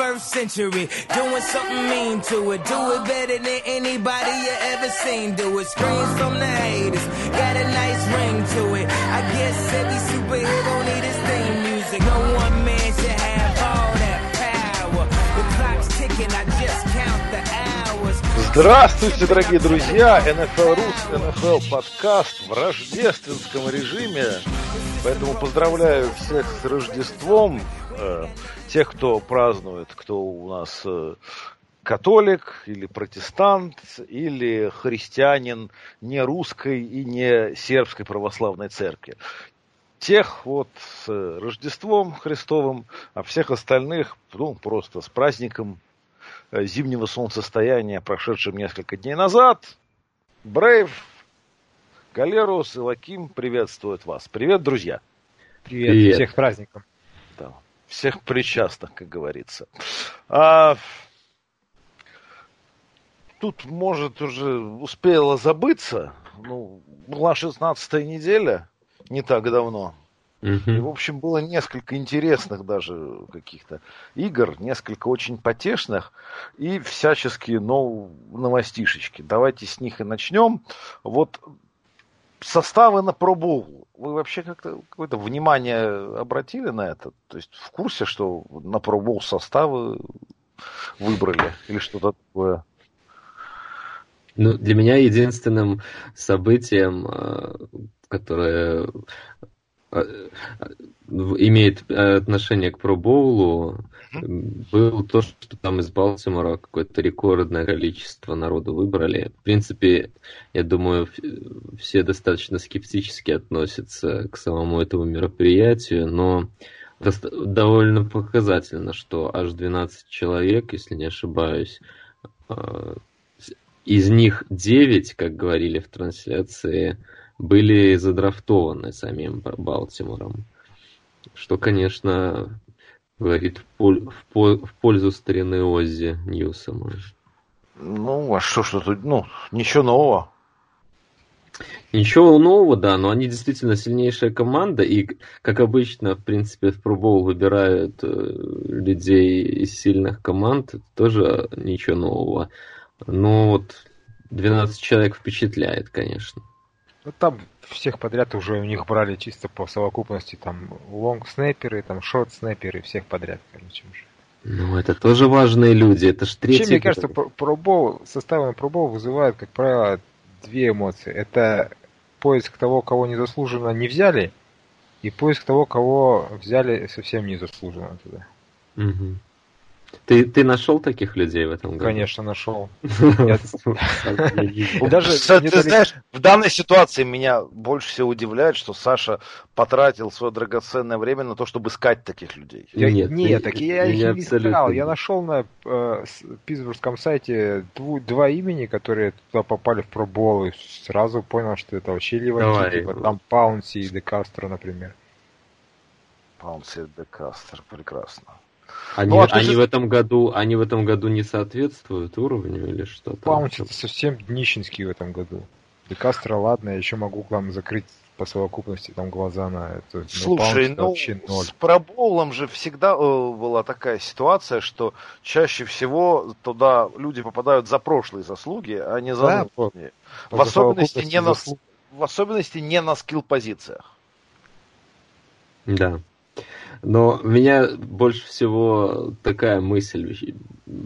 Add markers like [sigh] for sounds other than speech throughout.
21st century. Doing something mean to it. Do it better than anybody you ever seen. Do it. Screams from the haters. Got a nice ring to it. I guess every superhero need his theme music. No one man should have all that power. The clock's ticking. I just count the hours. Здравствуйте, дорогие друзья! NFL Rus, NFL подкаст в рождественском режиме. Поэтому поздравляю всех с Рождеством. Э, тех, кто празднует, кто у нас э, католик или протестант, или христианин не русской и не сербской православной церкви. Тех вот с Рождеством Христовым, а всех остальных, ну, просто с праздником э, зимнего солнцестояния, прошедшим несколько дней назад. Брейв, Галерус и Лаким приветствуют вас. Привет, друзья. Привет, Привет. всех праздником. Да, всех причастных, как говорится. А, тут, может, уже успела забыться. Ну, была 16 неделя, не так давно. И, в общем, было несколько интересных даже каких-то игр, несколько очень потешных и всяческие ну, новостишечки. Давайте с них и начнем. Вот составы на пробу. Вы вообще как-то какое-то внимание обратили на это? То есть в курсе, что на пробу составы выбрали или что-то такое? Ну, для меня единственным событием, э, которое имеет отношение к пробоулу, было то, что там из Балтимора какое-то рекордное количество народу выбрали. В принципе, я думаю, все достаточно скептически относятся к самому этому мероприятию, но довольно показательно, что аж 12 человек, если не ошибаюсь, а, из них 9, как говорили в трансляции, были задрафтованы самим Балтимором. Что, конечно, говорит в, поль, в, в пользу старины Оззи Ньюсома. Ну, а что, что тут, ну, ничего нового. Ничего нового, да, но они действительно сильнейшая команда, и, как обычно, в принципе, в пробол выбирают э, людей из сильных команд, тоже ничего нового. Но вот 12 человек впечатляет, конечно. Ну, там всех подряд уже у них брали чисто по совокупности, там, лонг-снайперы, там, шорт-снайперы, всех подряд, короче, уже. Ну, это тоже важные люди, это ж третий... Вообще, мне кажется, пробол, составы на пробол вызывают, как правило, две эмоции. Это поиск того, кого незаслуженно не взяли, и поиск того, кого взяли совсем незаслуженно туда. Угу. Ты, ты нашел таких людей в этом году? Конечно, нашел. [laughs] Даже, ты знаешь, в данной ситуации меня больше всего удивляет, что Саша потратил свое драгоценное время на то, чтобы искать таких людей. Нет, так я их не искал. Я нашел на э, питтсбургском сайте два имени, которые туда попали в пробол, и сразу понял, что это вообще ливанцы. Типа, там Паунси и Декастро, например. Паунси и Декастро, прекрасно. Они, ну, а они, в этом году, они в этом году не соответствуют уровню или что-то? Паунти это совсем днищенский в этом году. Декастро, ладно, я еще могу вам закрыть по совокупности там глаза на это. Слушай, ну, ноль. с проболом же всегда э, была такая ситуация, что чаще всего туда люди попадают за прошлые заслуги, а не за да, новые. В особенности, не на, в особенности не на скилл-позициях. Да. Но меня больше всего такая мысль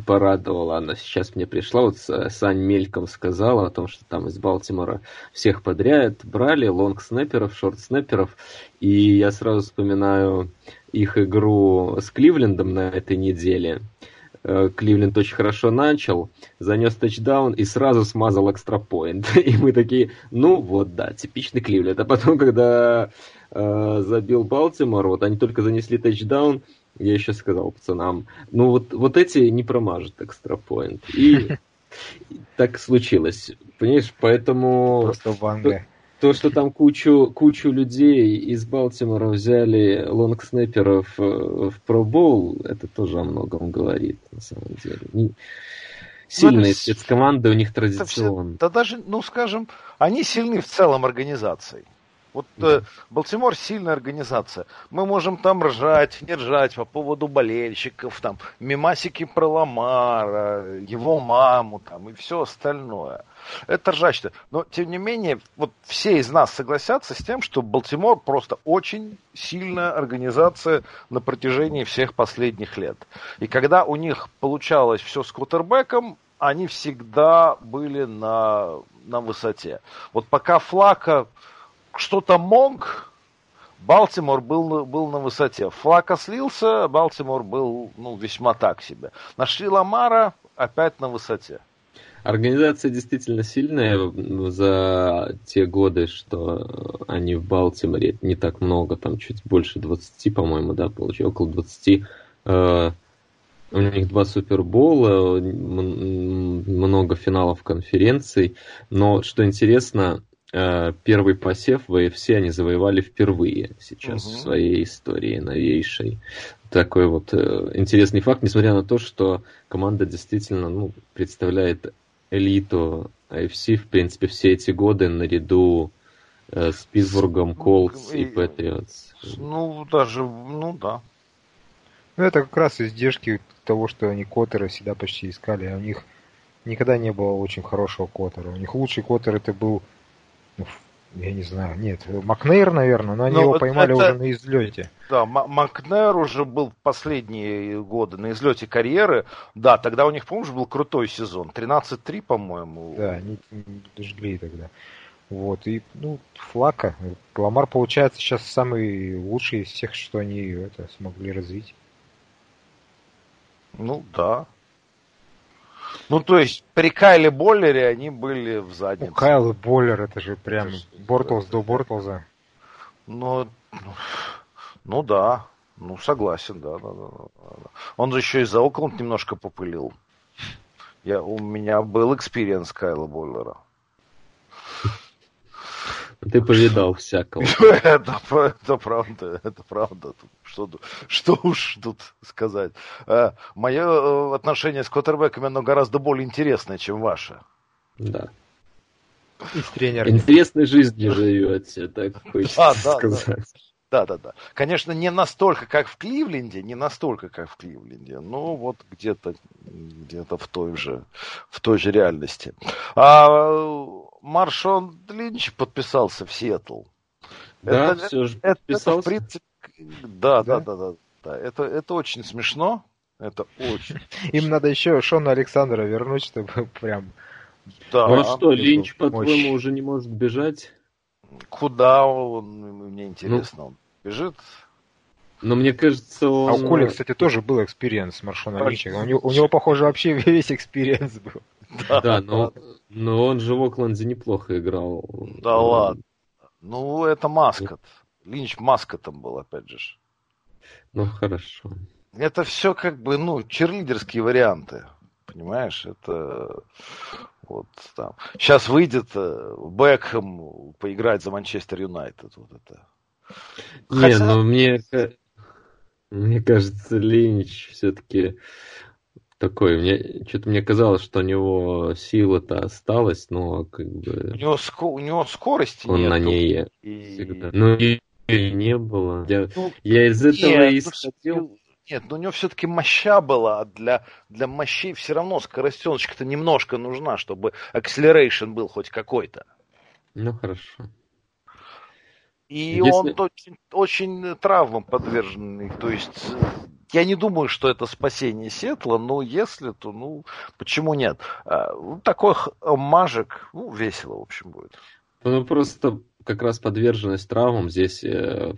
порадовала, она сейчас мне пришла. Вот Сань мельком сказала о том, что там из Балтимора всех подряд брали, лонг-снайперов, шорт-снайперов. И я сразу вспоминаю их игру с Кливлендом на этой неделе. Э, Кливленд очень хорошо начал, занес тачдаун и сразу смазал экстрапоинт. [laughs] И мы такие, ну вот да, типичный Кливленд. А потом, когда э, забил Балтимор, вот они только занесли тачдаун, я еще сказал пацанам, ну вот, вот эти не промажут экстрапоинт. И [laughs] так случилось. Понимаешь, поэтому... Просто ванга. То, что там кучу, кучу людей из Балтимора взяли лонгснеперов э, в пробол, это тоже о многом говорит, на самом деле. Сильные ну, спецкоманды у них традиционно. Да даже, ну скажем, они сильны в целом организацией. Вот э, Балтимор сильная организация. Мы можем там ржать, не ржать по поводу болельщиков, там, мимасики про Ламара, его маму там и все остальное. Это ржачно. Но, тем не менее, вот все из нас согласятся с тем, что Балтимор просто очень сильная организация на протяжении всех последних лет. И когда у них получалось все с кутербеком, они всегда были на, на высоте. Вот пока Флака что-то мог, Балтимор был, был на высоте. Флака слился, Балтимор был ну, весьма так себе. Нашли Ламара, опять на высоте. Организация действительно сильная за те годы, что они в Балтиморе, не так много, там чуть больше 20, по-моему, да, получилось, около 20. Э, у них два супербола, много финалов конференций, но что интересно, первый посев в AFC они завоевали впервые сейчас угу. в своей истории новейшей. Такой вот э, интересный факт, несмотря на то, что команда действительно ну, представляет элиту AFC, в принципе, все эти годы наряду э, с Питтсбургом, Колдс и Патриотс. Ну, даже, ну да. Ну, это как раз издержки того, что они Коттера всегда почти искали. А у них никогда не было очень хорошего Коттера. У них лучший Коттер это был я не знаю, нет, Макнейр, наверное, но они ну, его поймали это... уже на излете. Да, Макнейр уже был последние годы на излете карьеры. Да, тогда у них, помнишь, был крутой сезон. 13-3, по-моему. Да, они жгли тогда. Вот, и, ну, Флака. Ламар, получается, сейчас самый лучший из всех, что они это смогли развить. Ну, да. Ну, то есть, при Кайле Боллере они были в заднице. Ну, Кайл Боллер, это же прям это Бортлз до Бортлза. Ну, ну да, ну согласен, да, да, да, да. Он же еще и за Окленд немножко попылил. Я, у меня был experience Кайла Боллера. Ты повидал всякого. [laughs] это, это правда, это правда. Что, что уж тут сказать. Э, Мое э, отношение с квотербеками, оно гораздо более интересное, чем ваше. Да. И с тренером. Интересной жизнью живете, так хочется да, сказать. Да, да. Да, да, Конечно, не настолько, как в Кливленде, не настолько, как в Кливленде, но вот где-то где-то в той же в той же реальности. А Маршон Линч подписался в Сиэтл. Да, это, все же подписался. Это, в принципе, да, да, да, да, да. Это, это очень смешно. Это очень. [laughs] Им надо еще Шона Александра вернуть, чтобы [laughs] прям. Да. Ну что, Линч, по-твоему, уже не может бежать? Куда он, мне интересно, он бежит? Но мне кажется, он... А у Коли, кстати, тоже был experience Маршона Линча. У него, у него, похоже, вообще [laughs] весь experience был. Да, да но, но он же в Окленде неплохо играл. Да ладно. Ну, это маскот. Линч маскотом был, опять же. Ну, хорошо. Это все как бы, ну, черлидерские варианты. Понимаешь, это вот там. Сейчас выйдет э, Бекхэм поиграть за Манчестер Юнайтед. Вот это. Не, Хотя... ну мне, мне кажется, Линч все-таки такой. Мне что-то мне казалось, что у него сила-то осталась, но как бы. У него, ско... у него скорости он нет. на ней и... всегда. Ну и не было. Я, ну, я из этого нет, и исходил. Нет, но у него все-таки моща была, а для, для мощей все равно скоростеночка-то немножко нужна, чтобы acceleration был хоть какой-то. Ну хорошо. И Если... он очень, очень травмам подверженный. То есть я не думаю, что это спасение Сетла, но если, то ну почему нет? А, ну, такой мажик, ну, весело, в общем, будет. Ну, просто как раз подверженность травмам здесь, э,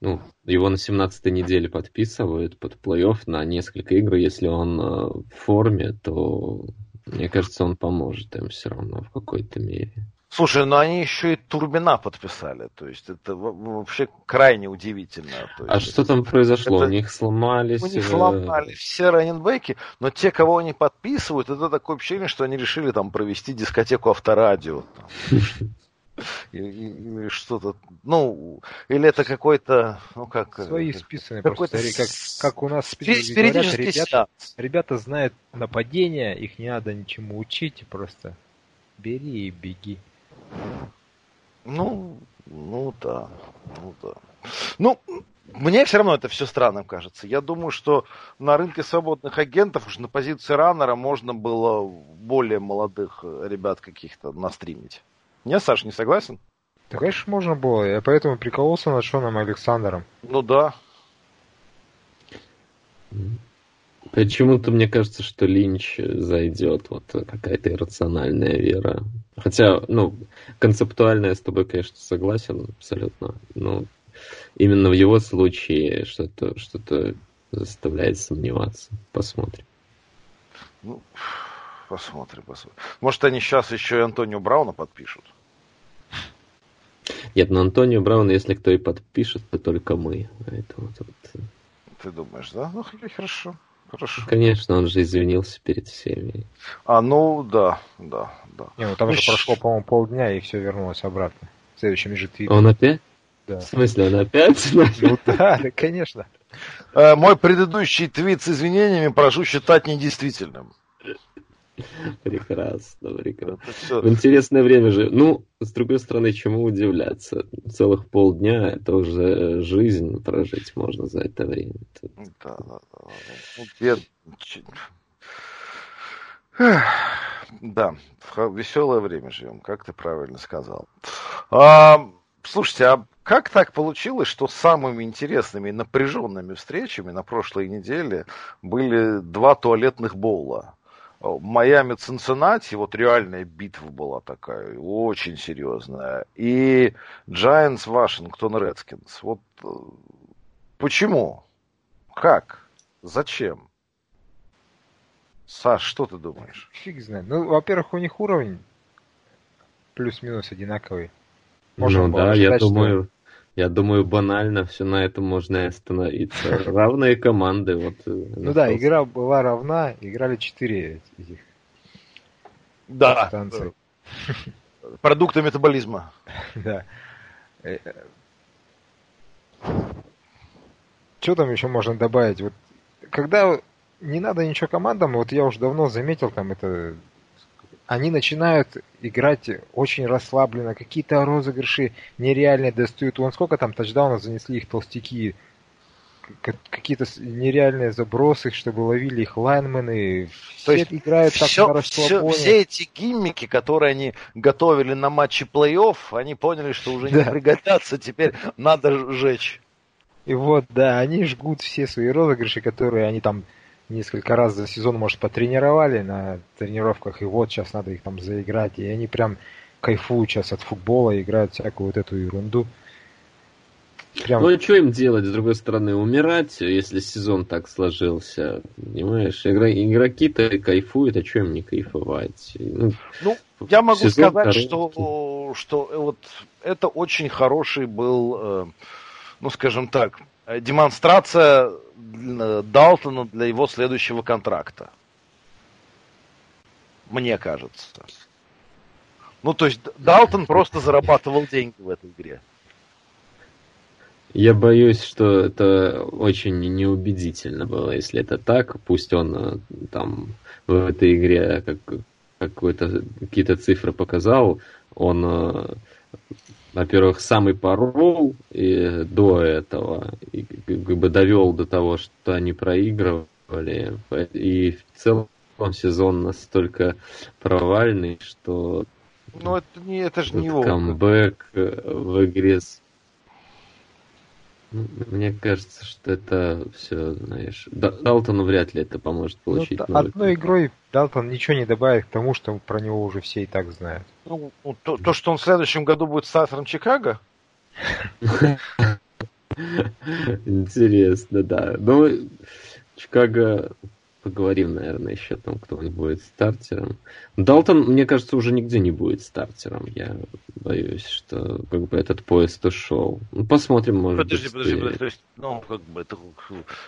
ну, его на 17-й неделе подписывают под плей-офф на несколько игр. Если он э, в форме, то, мне кажется, он поможет им все равно в какой-то мере. Слушай, ну они еще и Турбина подписали, то есть это вообще крайне удивительно. То а есть, что там произошло? Это... У них сломались... У них э, сломались все раненбеки, но те, кого они подписывают, это такое ощущение, что они решили там провести дискотеку авторадио. [laughs] [laughs] Или что-то, ну, или это какой-то, ну как... Свои списанные просто, как, как у нас говорят, ребята, ребята знают нападение, их не надо ничему учить, просто бери и беги. Ну, ну да, ну да. Ну, мне все равно это все странным кажется. Я думаю, что на рынке свободных агентов уж на позиции раннера можно было более молодых ребят каких-то настримить. Не, Саш, не согласен? Да, конечно, можно было. Я поэтому прикололся над Шоном Александром. Ну да. Почему-то мне кажется, что Линч зайдет. Вот какая-то иррациональная вера. Хотя, ну, концептуально я с тобой, конечно, согласен абсолютно. Но именно в его случае что-то что заставляет сомневаться. Посмотрим. Ну, посмотрим, посмотрим. Может, они сейчас еще и Антонио Брауна подпишут? Нет, но Антонио Брауна, если кто и подпишет, то только мы. Поэтому тут... Ты думаешь, да? Ну, хорошо. Хорошо. Конечно, он же извинился перед всеми. А, ну да, да, да. Не, ну там ну, же прошло, по-моему, полдня, и все вернулось обратно. В следующем же твит. Он опять? Да. В смысле, он опять? [laughs] Ну да, да, конечно. Э, мой предыдущий твит с извинениями прошу считать недействительным. [laughs] Прекрасно, прекрасно. В интересное время же. Ну, с другой стороны, чему удивляться? Целых полдня это уже жизнь прожить можно за это время. Да, да, да. Ну, бед... [sighs] Да, веселое время живем, как ты правильно сказал. А, слушайте, а как так получилось, что самыми интересными и напряженными встречами на прошлой неделе были два туалетных боула? Майами Цинциннати, вот реальная битва была такая, очень серьезная. И Giants Вашингтон Редскинс. Вот э, почему? Как? Зачем? Саш, что ты думаешь? Фиг знает. Ну, во-первых, у них уровень плюс-минус одинаковый. Можно ну да, я думаю, что... Я думаю, банально все на этом можно и остановиться. Равные команды. Вот, э, ну да, игра была равна, играли четыре этих да. станций. Продукты метаболизма. [laughs] Да. Э, э, что там еще можно добавить? Вот когда не надо ничего командам, вот я уже давно заметил там это они начинают играть очень расслабленно, какие-то розыгрыши нереальные достают. Вон сколько там тачдаунов занесли их толстяки, какие-то нереальные забросы, чтобы ловили их лайнмены. Все То есть играют так все, на расслабоне. Все, все эти гиммики, которые они готовили на матче плей-офф, они поняли, что уже да. не пригодятся, теперь надо сжечь. И вот, да, они жгут все свои розыгрыши, которые они там несколько раз за сезон, может, потренировали на тренировках, и вот сейчас надо их там заиграть, и они прям кайфуют сейчас от футбола, играют всякую вот эту ерунду. Прям... Ну, а что им делать, с другой стороны, умирать, если сезон так сложился, понимаешь? Игра... Игроки-то кайфуют, а что им не кайфовать? Ну, ну я могу сказать, короткий. что, что вот это очень хороший был, э, ну, скажем так, демонстрация Далтона для его следующего контракта. Мне кажется. Ну, то есть Далтон просто зарабатывал деньги в этой игре. Я боюсь, что это очень неубедительно было, если это так. Пусть он э, там в этой игре как, какие-то цифры показал, он э, во-первых, самый порол и до этого и, как бы довел до того, что они проигрывали. И в целом сезон настолько провальный, что ну, это, не, это же не его. Камбэк в игре с мне кажется, что это все, знаешь, Далтону вряд ли это поможет ну, получить. Ну, одной игрой Далтон ничего не добавит к тому, что про него уже все и так знают. Ну, то, то что он в следующем году будет стартером Чикаго? [laughs] Интересно, да. Ну, Чикаго поговорим, наверное, еще там, кто будет стартером. Далтон, мне кажется, уже нигде не будет стартером. Я боюсь, что как бы этот поезд ушел. Ну, посмотрим, может подожди, быть. Подожди, подожди, то есть, ну, как бы, это,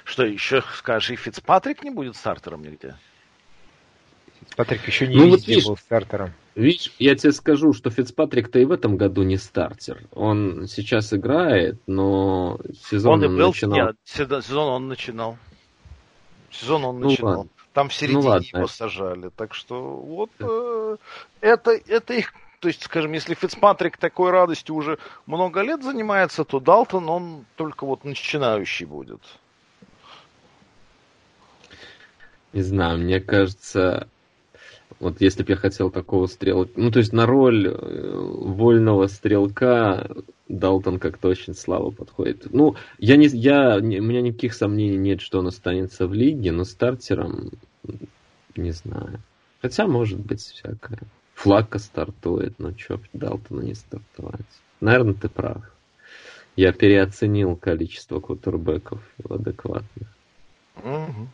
что еще скажешь, и Фицпатрик не будет стартером нигде? Фицпатрик еще не ну, вот видишь, был стартером. Видишь, я тебе скажу, что Фицпатрик-то и в этом году не стартер. Он сейчас играет, но сезон он, он и был, начинал... Нет, сезон он начинал. Сезон он ну, начинал. Ладно. Там в середине ну, ладно. его сажали. Так что вот э, это, это их то есть, скажем, если Фицпатрик такой радостью уже много лет занимается, то Далтон, он только вот начинающий будет. Не знаю, мне кажется, вот если бы я хотел такого стрелка, ну то есть на роль э, вольного стрелка Далтон как-то очень слабо подходит. Ну, я не, я, у меня никаких сомнений нет, что он останется в лиге, но стартером не знаю. Хотя, может быть, всякое. Флака стартует, но чё, Далтона не стартовать. Наверное, ты прав. Я переоценил количество кутербеков адекватных. Угу.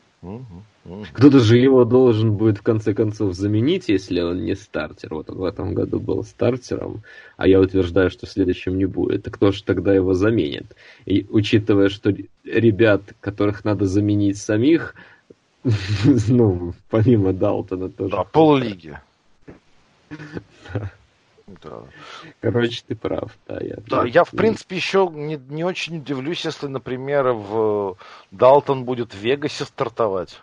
Кто-то же его должен будет в конце концов заменить, если он не стартер. Вот он в этом году был стартером, а я утверждаю, что в следующем не будет. А кто же тогда его заменит? И учитывая, что ребят, которых надо заменить самих, [laughs] ну, помимо Далтона тоже. Да, поллиги. Да. Короче, ты прав, да. Я, да, я в принципе еще не, не очень удивлюсь, если, например, в Далтон будет в Вегасе стартовать.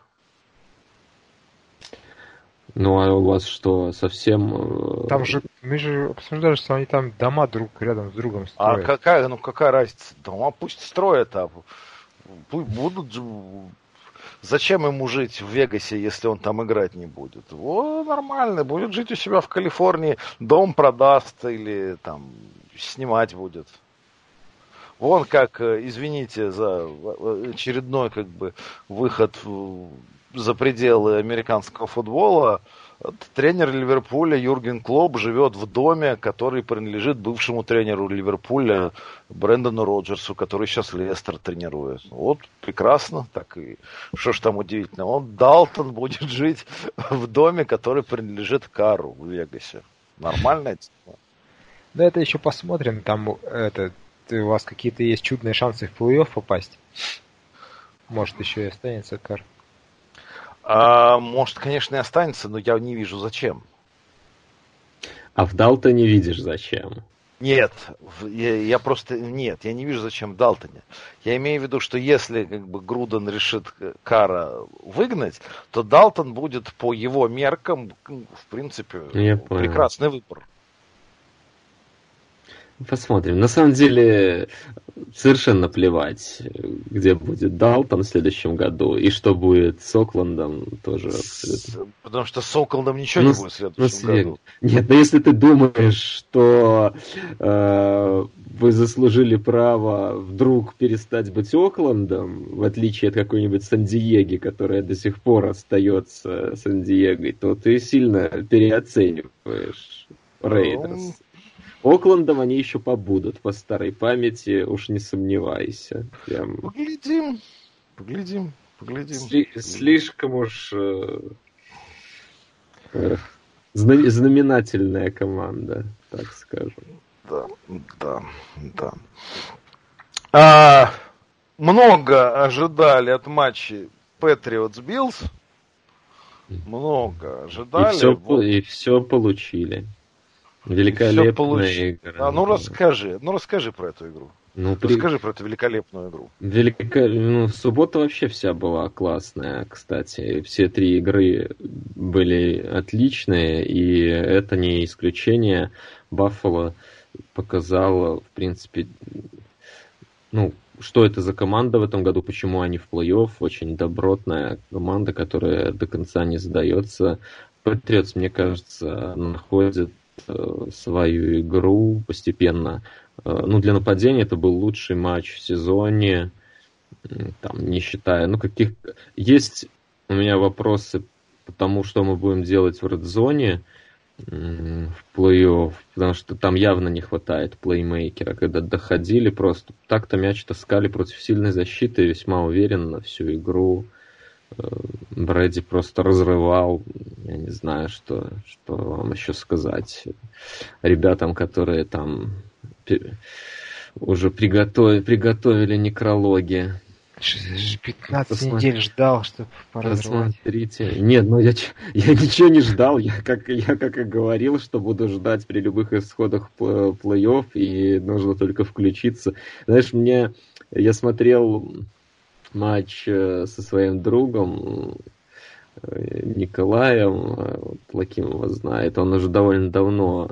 Ну, а у вас что, совсем... Э, там же, мы же обсуждали, что они там дома друг рядом с другом а строят. А какая, ну какая разница? Дома пусть строят, а пусть будут Зачем ему жить в Вегасе, если он там играть не будет? О, нормально, будет жить у себя в Калифорнии, дом продаст или там снимать будет. Вон как, э, извините за очередной как бы выход за пределы американского футбола, Тренер Ливерпуля Юрген Клоп живет в доме, который принадлежит бывшему тренеру Ливерпуля Брэндону Роджерсу, который сейчас Лестер тренирует. Вот прекрасно, так и что ж там удивительно. Он, Далтон, будет жить в доме, который принадлежит Кару в Вегасе. Нормальная тема. Да это еще посмотрим, там это, у вас какие-то есть чудные шансы в плей-офф попасть. Может еще и останется Кар. А, может, конечно, и останется, но я не вижу зачем. А в Далтоне видишь зачем? Нет, я, я просто нет, я не вижу зачем в Далтоне. Я имею в виду, что если как бы Груден решит Кара выгнать, то Далтон будет по его меркам, в принципе, я прекрасный понял. выбор. Посмотрим. На самом деле, совершенно плевать, где будет Далтон в следующем году и что будет с Окландом тоже абсолютно. Потому что с Окландом ничего ну, не будет в следующем ну, году. Нет, но если ты думаешь, что э, вы заслужили право вдруг перестать быть Окландом, в отличие от какой-нибудь Сан-Диеги, которая до сих пор остается Сан-Диегой, то ты сильно переоцениваешь Рейдерс. Оклендом они еще побудут по старой памяти, уж не сомневайся. Прям... Поглядим, поглядим, поглядим. Сли- слишком уж э, э, знаменательная команда, так скажем. Да, да, да. А, много ожидали от матчей Патриотс Биллс. Много ожидали. И все, вот. и все получили. Великолепная получ... игра. А, ну расскажи, ну расскажи про эту игру. Ну, при... Расскажи про эту великолепную игру. Велика... Ну, суббота вообще вся была классная, кстати. Все три игры были отличные, и это не исключение. Баффало показала, в принципе, ну, что это за команда в этом году, почему они в плей-офф. Очень добротная команда, которая до конца не сдается. Патриотс, мне кажется, находит свою игру постепенно. Э, ну, для нападения это был лучший матч в сезоне, там, не считая, ну, каких... Есть у меня вопросы по тому, что мы будем делать в редзоне в плей-офф, потому что там явно не хватает плеймейкера, когда доходили просто так-то мяч таскали против сильной защиты весьма уверенно всю игру. Брэди просто разрывал. Я не знаю, что, что вам еще сказать. Ребятам, которые там уже приготовили, приготовили некрологи. 15 Посмотри. недель ждал, чтобы Посмотрите. Нет, ну я, я ничего не ждал. Я как, я как и говорил, что буду ждать при любых исходах плей-офф, и нужно только включиться. Знаешь, мне... Я смотрел матч э, со своим другом э, Николаем, э, Лакимова знает, он уже довольно давно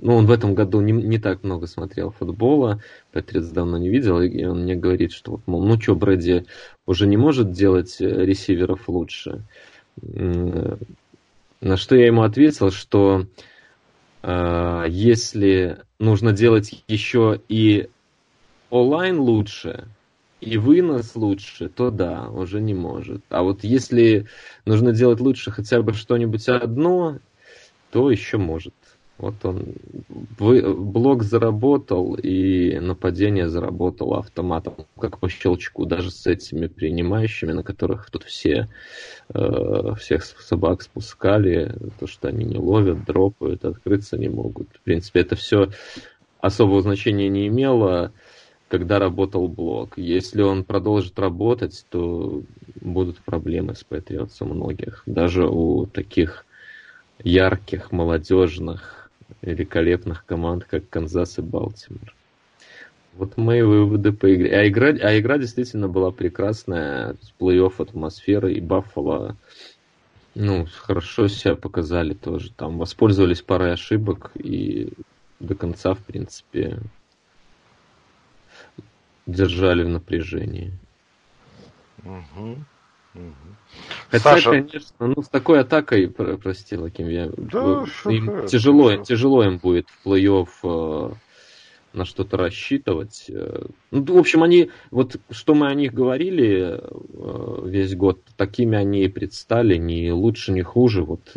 ну, он в этом году не, не так много смотрел футбола, Патриц давно не видел, и он мне говорит, что вот, мол, ну что, Брэди уже не может делать ресиверов лучше. На что я ему ответил, что если нужно делать еще и онлайн лучше, и вынос лучше, то да, уже не может. А вот если нужно делать лучше хотя бы что-нибудь одно, то еще может. Вот он блок заработал, и нападение заработало автоматом, как по щелчку, даже с этими принимающими, на которых тут все э, всех собак спускали, то, что они не ловят, дропают, открыться не могут. В принципе, это все особого значения не имело когда работал блок. Если он продолжит работать, то будут проблемы с Patriots многих. Даже у таких ярких, молодежных, великолепных команд, как Канзас и Балтимор. Вот мои выводы по игре. А игра, а игра действительно была прекрасная, с плей-офф атмосфера, и Баффало ну, хорошо себя показали тоже. Там воспользовались парой ошибок и до конца, в принципе, держали в напряжении. Угу. Угу. Хотя, Саша... конечно, ну с такой атакой, прости, Лаким, я, да, им тяжело, хорошо. тяжело им будет в плей-офф э, на что-то рассчитывать. Э. Ну, в общем, они, вот что мы о них говорили э, весь год, такими они и предстали, ни лучше, ни хуже. Вот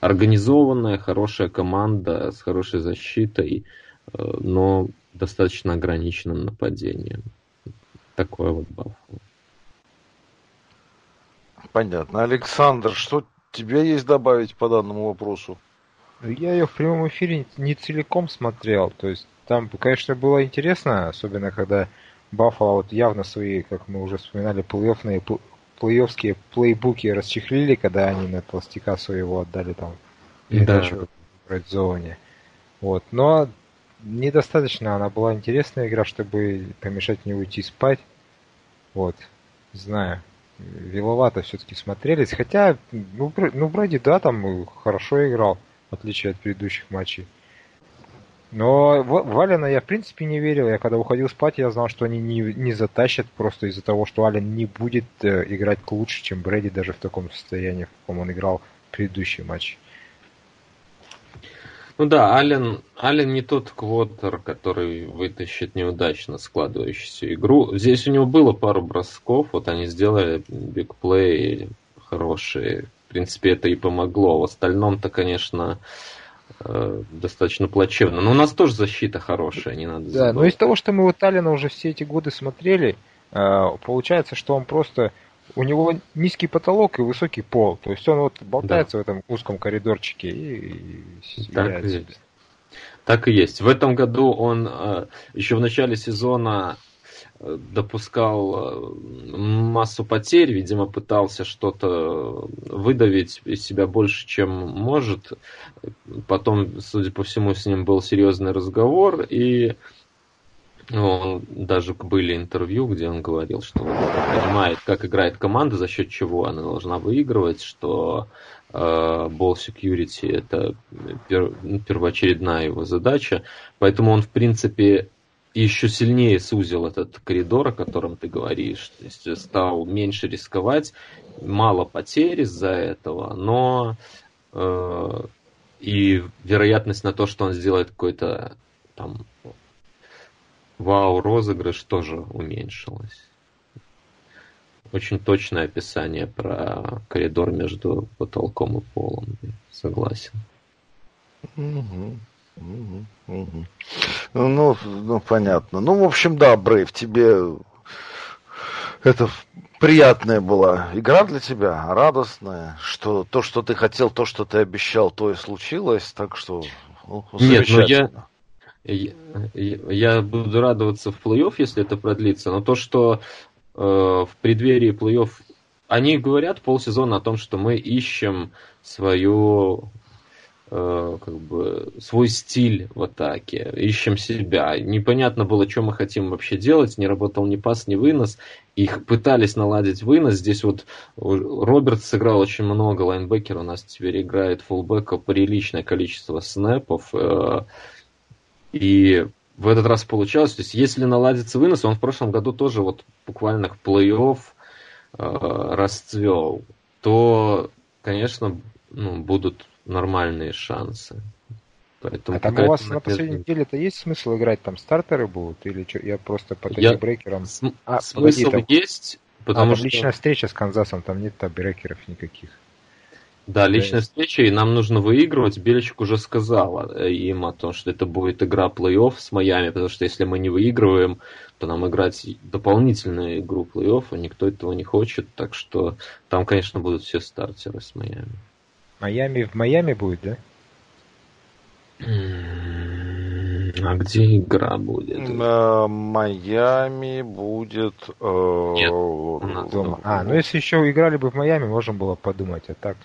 организованная, хорошая команда с хорошей защитой, э, но достаточно ограниченным нападением. Такое вот Баффало. Понятно. Александр, что тебе есть добавить по данному вопросу? Я ее в прямом эфире не целиком смотрел. То есть там, конечно, было интересно, особенно когда Баффало вот явно свои, как мы уже вспоминали, плей-оффные плей-оффские плейбуки расчехлили, когда они на толстяка своего отдали там передачу да. в зоне. Вот. Но недостаточно она была интересная игра, чтобы помешать мне уйти спать. Вот, знаю. Виловато все-таки смотрелись. Хотя, ну, ну, Брэди, да, там хорошо играл, в отличие от предыдущих матчей. Но Валена я в принципе не верил. Я когда уходил спать, я знал, что они не, не затащат просто из-за того, что Ален не будет э, играть лучше, чем Брэди даже в таком состоянии, в каком он играл в предыдущий матч. Ну да, Ален, Ален не тот квотер, который вытащит неудачно складывающуюся игру. Здесь у него было пару бросков, вот они сделали бигплей хорошие. В принципе, это и помогло. В остальном-то, конечно, э, достаточно плачевно. Но у нас тоже защита хорошая, не надо забывать. Да, но из того, что мы вот Алина уже все эти годы смотрели, э, получается, что он просто у него низкий потолок и высокий пол. То есть он вот болтается да. в этом узком коридорчике и, и так, и есть. так и есть. В этом году он э, еще в начале сезона э, допускал э, массу потерь, видимо, пытался что-то выдавить из себя больше, чем может. Потом, судя по всему, с ним был серьезный разговор, и ну, даже были интервью, где он говорил, что он понимает, как играет команда, за счет чего она должна выигрывать, что э, Ball Security это пер, ну, первоочередная его задача. Поэтому он, в принципе, еще сильнее сузил этот коридор, о котором ты говоришь. То есть стал меньше рисковать, мало потерь из-за этого, но э, и вероятность на то, что он сделает какой-то там вау-розыгрыш тоже уменьшилась. Очень точное описание про коридор между потолком и полом. Согласен. Угу. Угу, угу. Ну, ну, понятно. Ну, в общем, да, Брейв, тебе это приятная была игра для тебя, радостная, что то, что ты хотел, то, что ты обещал, то и случилось, так что ну, Нет, ну я, я буду радоваться в плей-офф, если это продлится, но то, что э, в преддверии плей-офф они говорят полсезона о том, что мы ищем свою э, как бы свой стиль в атаке, ищем себя. Непонятно было, что мы хотим вообще делать, не работал ни пас, ни вынос. Их пытались наладить вынос. Здесь вот Роберт сыграл очень много лайнбекер, у нас теперь играет фулбека приличное количество снэпов. Э, и в этот раз получалось. То есть, если наладится вынос, он в прошлом году тоже вот буквально в плей-офф э, расцвел, то, конечно, ну, будут нормальные шансы. Поэтому а там у вас на последней неделе-то есть смысл играть, там стартеры будут, или что, я просто по тайбрекерам... Я... А, смысл погоди, там... есть, потому а, что... личная встреча с Канзасом, там нет тайбрекеров никаких. Да, личная встреча, и нам нужно выигрывать. Беличек уже сказал им о том, что это будет игра плей-офф с Майами, потому что если мы не выигрываем, то нам играть дополнительную игру плей-офф, а никто этого не хочет, так что там, конечно, будут все стартеры с Майами. Майами в Майами будет, да? А где игра будет? Майами будет... Э, Нет, дома. А, ну если еще играли бы в Майами, можно было подумать, а так...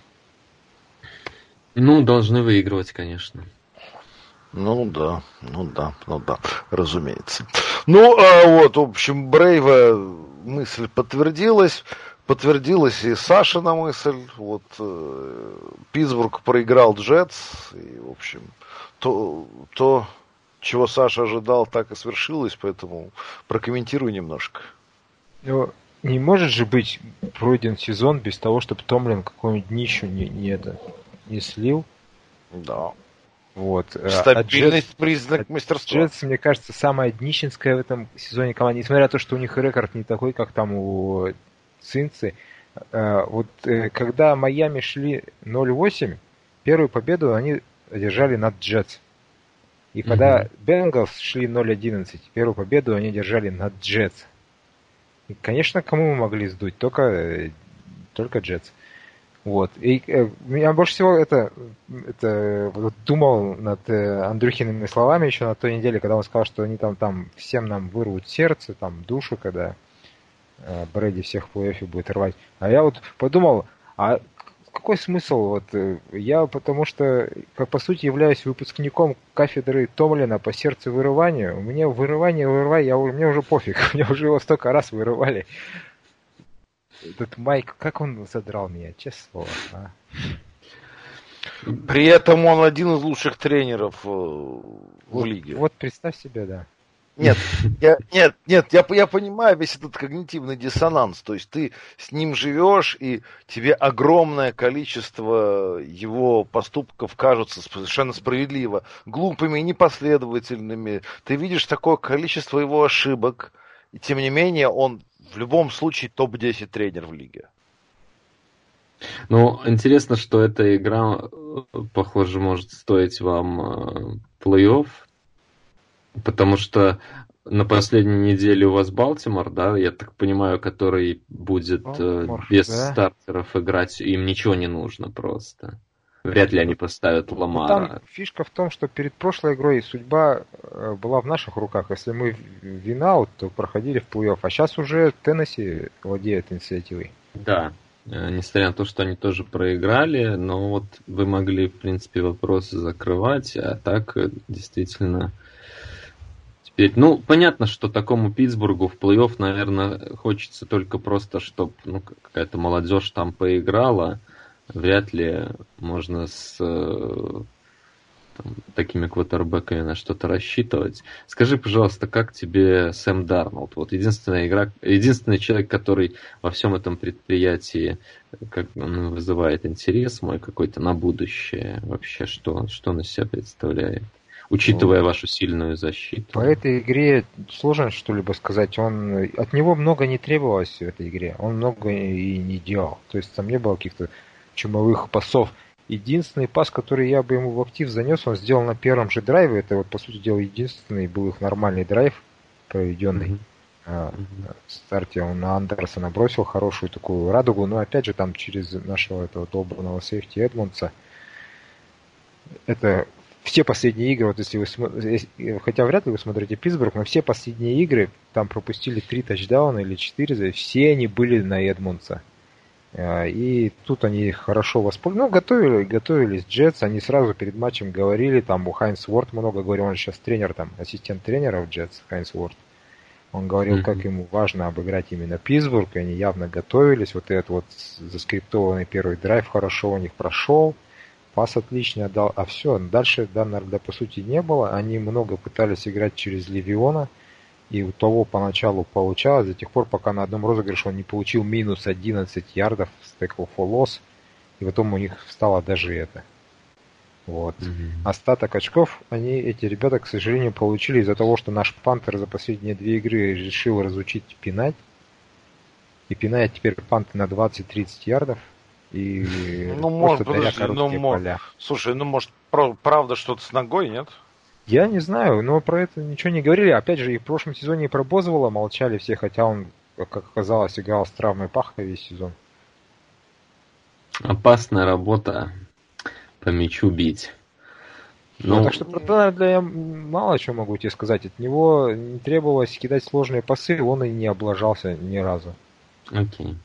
Ну, должны выигрывать, конечно. Ну да, ну да, ну да, разумеется. Ну, а вот, в общем, Брейва мысль подтвердилась. Подтвердилась и Сашина мысль. Вот э, Питтсбург проиграл Джетс. И, в общем, то, то, чего Саша ожидал, так и свершилось. Поэтому прокомментируй немножко. Ну, не может же быть пройден сезон без того, чтобы Томлин какую-нибудь днищу не, не, это, не слил. Да. Вот. Э, Стабильность а признак мастерства. Джетс, мне кажется, самая днищенская в этом сезоне команда. Несмотря на то, что у них рекорд не такой, как там у Цинцы. Э, вот э, когда Майами шли 0-8, первую победу они одержали над Джетс. И когда Бенгалс шли 0-11, первую победу они держали над Джетс. И, конечно, кому мы могли сдуть? Только, только Джетс. Вот. И э, меня больше всего это, это вот, думал над э, Андрюхиными словами еще на той неделе, когда он сказал, что они там, там всем нам вырвут сердце, там душу, когда Э, Брэди всех в плей-оффе будет рвать. А я вот подумал, а какой смысл? Вот э, я потому что, как по сути, являюсь выпускником кафедры Томлина по сердцевырыванию. Мне вырывание вырывай, я, мне уже пофиг. [laughs] Мне уже его столько раз вырывали. Этот Майк, как он задрал меня, честное слово. А? При этом он один из лучших тренеров э, в вот, лиге. Вот представь себе, да. Нет, я, нет, нет, я, я понимаю весь этот когнитивный диссонанс. То есть ты с ним живешь, и тебе огромное количество его поступков кажутся совершенно справедливо, глупыми, непоследовательными. Ты видишь такое количество его ошибок, и тем не менее он в любом случае топ-10 тренер в лиге. Ну, интересно, что эта игра, похоже, может стоить вам э, плей-офф Потому что на последней неделе у вас Балтимор, да, я так понимаю, который будет Балтимор, э, без да. стартеров играть, им ничего не нужно просто. Вряд ли они поставят Ламара. Там фишка в том, что перед прошлой игрой судьба э, была в наших руках. Если мы винаут, то проходили в плей-офф. А сейчас уже Теннесси владеет инициативой. Да, э, несмотря на то, что они тоже проиграли, но вот вы могли, в принципе, вопросы закрывать, а так э, действительно Теперь, ну, понятно, что такому Питтсбургу в плей-офф, наверное, хочется только просто, чтобы ну, какая-то молодежь там поиграла. Вряд ли можно с э, там, такими квотербеками на что-то рассчитывать. Скажи, пожалуйста, как тебе Сэм Дарнолд? Вот единственная игра, единственный человек, который во всем этом предприятии как он вызывает интерес мой какой-то на будущее. Вообще, что, что он из себя представляет? учитывая ну, вашу сильную защиту. По этой игре сложно что-либо сказать. Он, от него много не требовалось в этой игре. Он много и не делал. То есть там не было каких-то чумовых пасов. Единственный пас, который я бы ему в актив занес, он сделал на первом же драйве. Это вот, по сути дела, единственный был их нормальный драйв, проведенный. Mm-hmm. А, в старте он на Андерсона бросил хорошую такую радугу, но опять же там через нашего этого долбанного сейфти Эдмонса это все последние игры, вот если вы хотя вряд ли вы смотрите Питтсбург, но все последние игры там пропустили три тачдауна или четыре, все они были на Эдмонса. Э, и тут они хорошо воспользовались. Ну, готовили, готовились Джетс. Они сразу перед матчем говорили, там у Хайнс Уорд много говорил, он сейчас тренер, там, ассистент тренера в Джетс, Хайнс Уорд. Он говорил, mm-hmm. как ему важно обыграть именно Питтсбург, и они явно готовились. Вот этот вот заскриптованный первый драйв хорошо у них прошел. Пас отличный отдал, а все, дальше Даннарда по сути не было. Они много пытались играть через Левиона, и у того поначалу получалось, до тех пор, пока на одном розыгрыше он не получил минус 11 ярдов с текл фолос, и потом у них стало даже это. Вот. Mm-hmm. Остаток очков они, эти ребята, к сожалению, получили из-за того, что наш пантер за последние две игры решил разучить пинать. И пинает теперь панты на 20-30 ярдов. И ну, может, подожди, ну, поля. Слушай, ну, может, правда что-то с ногой, нет? Я не знаю, но про это ничего не говорили. Опять же, и в прошлом сезоне и про Бозвола молчали все, хотя он, как оказалось, играл с травмой паха весь сезон. Опасная работа по мячу бить. Ну, ну, так что про Дональда я мало чего могу тебе сказать. От него не требовалось кидать сложные пасы, он и не облажался ни разу. Окей.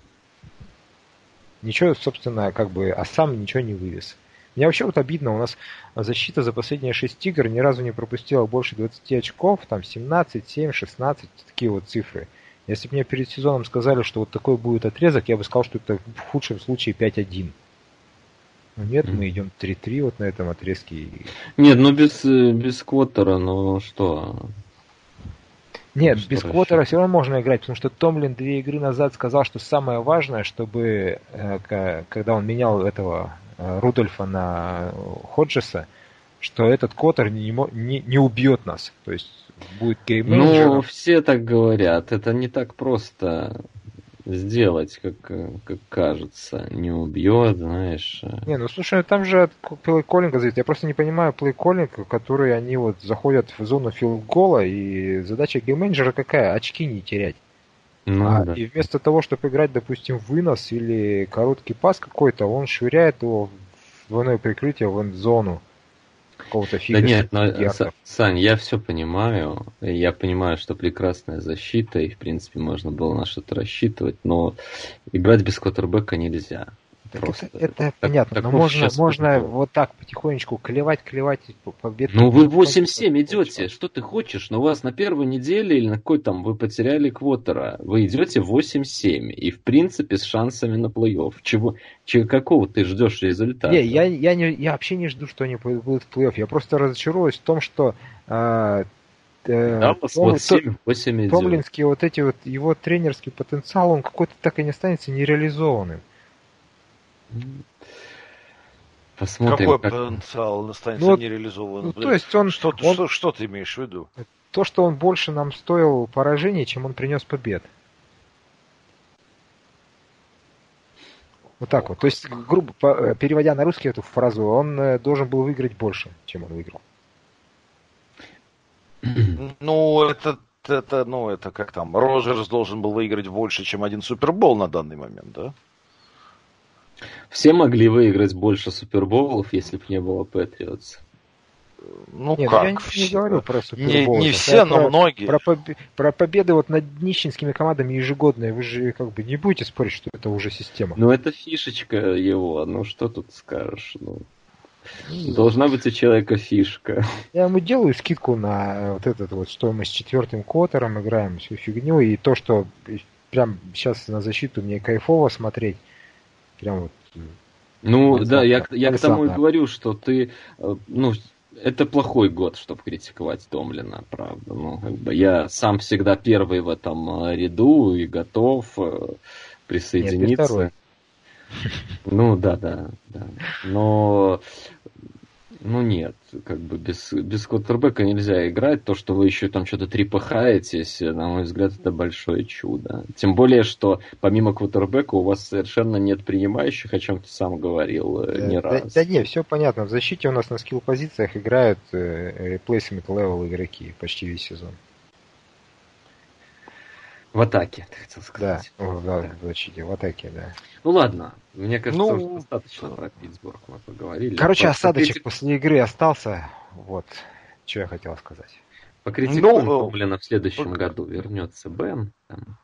Ничего, собственно, как бы, а сам ничего не вывез. Мне вообще вот обидно, у нас защита за последние 6 игр ни разу не пропустила больше 20 очков, там 17, 7, 16, такие вот цифры. Если бы мне перед сезоном сказали, что вот такой будет отрезок, я бы сказал, что это в худшем случае 5-1. Но нет, мы идем 3-3 вот на этом отрезке. Нет, ну без, э, без квотера, ну что? Нет, ну, без квотера все равно можно играть, потому что Томлин две игры назад сказал, что самое важное, чтобы э, когда он менял этого Рудольфа на Ходжеса, что этот квотер не, не, не убьет нас. То есть будет game Ну, все так говорят. Это не так просто сделать, как, как кажется. Не убьет, знаешь. Не, ну слушай, там же от play-calling а зависит. Я просто не понимаю play-calling, который они вот заходят в зону field goal а, и задача game manager а какая? Очки не терять. Ну, а, да. И вместо того, чтобы играть, допустим, вынос или короткий пас какой-то, он швыряет его в двойное прикрытие в зону какого-то фига. Да нет, но, Сань, я все понимаю. Я понимаю, что прекрасная защита, и, в принципе, можно было на что-то рассчитывать, но играть без квотербека нельзя. Просто. Это, это так, понятно, но можно, можно вот так потихонечку клевать, клевать побед. Ну вы 8-7 идете, что ты хочешь, но у вас на первой неделе или на какой там вы потеряли квотера, вы идете 8-7 и в принципе с шансами на плей-офф. Чего, чего, какого ты ждешь результата? Не, я, я, не, я вообще не жду, что они будут в плей-офф, я просто разочаруюсь в том, что э, да, Том, вот 7, 8 Томлинский, вот эти вот, его тренерский потенциал, он какой-то так и не останется нереализованным. Посмотрим. Какой как... потенциал останется ну, нереализованным? Ну, то есть он что, он... Что, что ты имеешь в виду? То, что он больше нам стоил поражений, чем он принес побед. Вот так вот. То есть, грубо э, переводя на русский эту фразу, он э, должен был выиграть больше, чем он выиграл. [clears throat] Ну, это, это, ну, это как там, Роджерс должен был выиграть больше, чем один Супербол на данный момент, да? Все могли выиграть больше суперболов, если бы не было Патриотс. Ну Нет, как? Я не, не говорю про супербол. Не, не все, но про, многие. Про, про победы вот над нищенскими командами ежегодные. Вы же как бы не будете спорить, что это уже система. Ну это фишечка его. Ну что тут скажешь? Ну. Должна быть у человека фишка. Я ему делаю скидку на вот этот вот стоимость четвертым квотером, играем всю фигню, и то, что прям сейчас на защиту мне кайфово смотреть, прям вот ну да, я, я к тому и говорю, что ты, э, ну, это плохой год, чтобы критиковать Томлина, правда. Ну, как бы я сам всегда первый в этом э, ряду и готов э, присоединиться. Нет, ну да, да, да. Но ну нет, как бы без, без квотербека нельзя играть. То, что вы еще там что-то трепыхаетесь, на мой взгляд, это большое чудо. Тем более, что помимо квотербека у вас совершенно нет принимающих, о чем ты сам говорил э, да, не да, раз. Да, да нет, все понятно. В защите у нас на скилл-позициях играют э, replacement level игроки почти весь сезон. В атаке, ты хотел сказать. Да, в, да, в защите, в атаке, да. Ну ладно, мне кажется, ну, достаточно про Питтсбург мы поговорили. Короче, по, осадочек покритик... после игры остался. Вот, что я хотел сказать. Покритикуем ну, Томлина в следующем по... году. Вернется Бен. Там.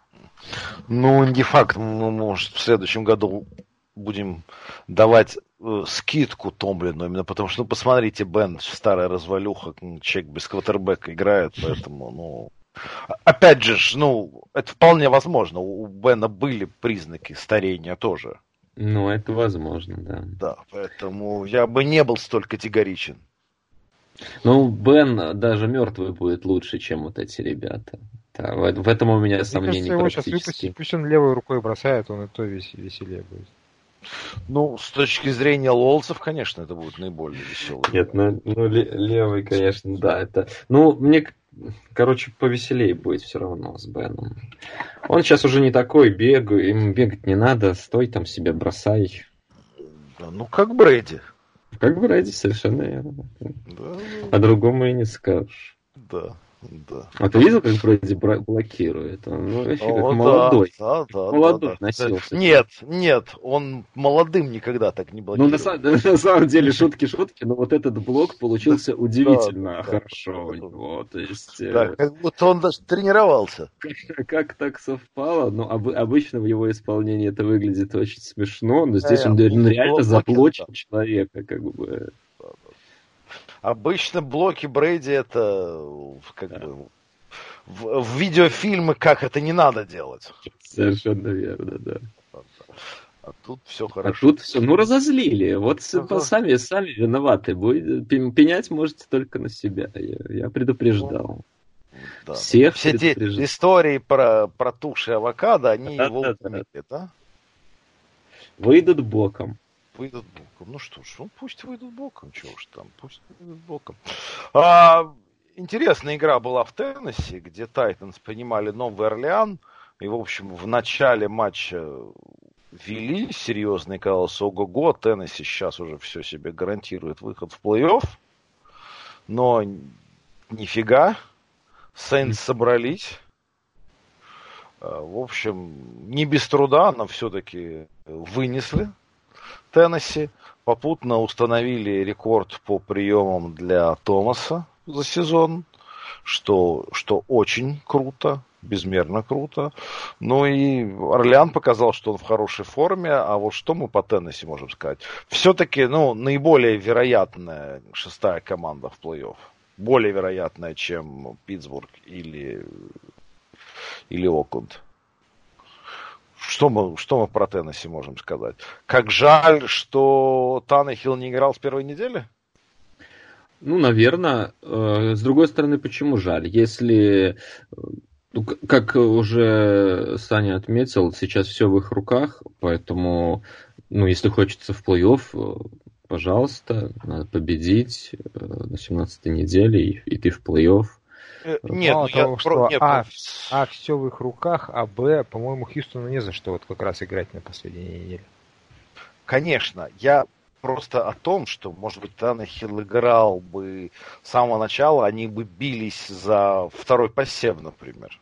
Ну, не факт. Мы, может, в следующем году будем давать э, скидку Томлину, именно потому что, ну, посмотрите, Бен, старая развалюха, человек без квотербека играет, поэтому, ну... Опять же, ну, это вполне возможно. У Бена были признаки старения тоже. Ну, это возможно, да. Да, поэтому я бы не был столь категоричен. Ну, Бен даже мертвый будет лучше, чем вот эти ребята. Да, в, в этом у меня сомнений кажется, его сейчас выпустить, пусть он левой рукой бросает, он и то вес, веселее будет. Ну, с точки зрения лолцев, конечно, это будет наиболее весело. Нет, ну, ну левый, конечно, да, это... Ну, мне, короче, повеселее будет все равно с Беном. Он сейчас уже не такой, бегаю, ему бегать не надо, стой там себе, бросай. Да, ну, как Брэди. Как Брэди, совершенно верно. Да, По-другому и не скажешь. Да. Да. А ты видел, как вроде блокирует? Он ну, вообще О, как молодой. Да, да, молодой да, носился. Нет, нет, он молодым никогда так не блокирует. Ну, на, [laughs] на самом деле, шутки-шутки, но вот этот блок получился удивительно хорошо у него. То есть, да, э, как будто он даже тренировался. Как, [laughs] как так совпало? Ну, об, обычно в его исполнении это выглядит очень смешно, но здесь он, он реально заблочен человека, как бы. Обычно блоки Брейди это как да. бы в, в видеофильмы как это не надо делать. Совершенно верно, да. А тут все хорошо. А тут все, ну разозлили. Вот ага. сами, сами виноваты. Пенять можете только на себя. Я, я предупреждал. Да. Всех Все те истории про, про туши авокадо, они да, его да, да. да? Выйдут боком выйдут боком. Ну что ж, ну пусть выйдут боком, чего уж там, пусть выйдут боком. А, интересная игра была в Теннесси, где Тайтанс принимали Новый Орлеан. И, в общем, в начале матча вели серьезно, и казалось, ого-го, Теннесси сейчас уже все себе гарантирует выход в плей-офф. Но нифига, Сейнс собрались. А, в общем, не без труда, но все-таки вынесли Теннесси. Попутно установили рекорд по приемам для Томаса за сезон, что, что очень круто, безмерно круто. Ну и Орлеан показал, что он в хорошей форме, а вот что мы по Теннесси можем сказать? Все-таки, ну, наиболее вероятная шестая команда в плей-офф. Более вероятная, чем Питтсбург или, или Окленд. Что мы, что мы про Теннесси можем сказать? Как жаль, что Танахил не играл с первой недели? Ну, наверное. Э, с другой стороны, почему жаль? Если, ну, как уже Саня отметил, сейчас все в их руках, поэтому, ну, если хочется в плей-офф, э, пожалуйста, надо победить э, на 17-й неделе, и, и ты в плей-офф. Э, нет, Мало ну, того, я, что нет, а, а, все в их руках, а Б, по-моему, Хьюстону не за что вот как раз играть на последней неделе. Конечно, я просто о том, что, может быть, Танахил играл бы с самого начала, они бы бились за второй посев, например.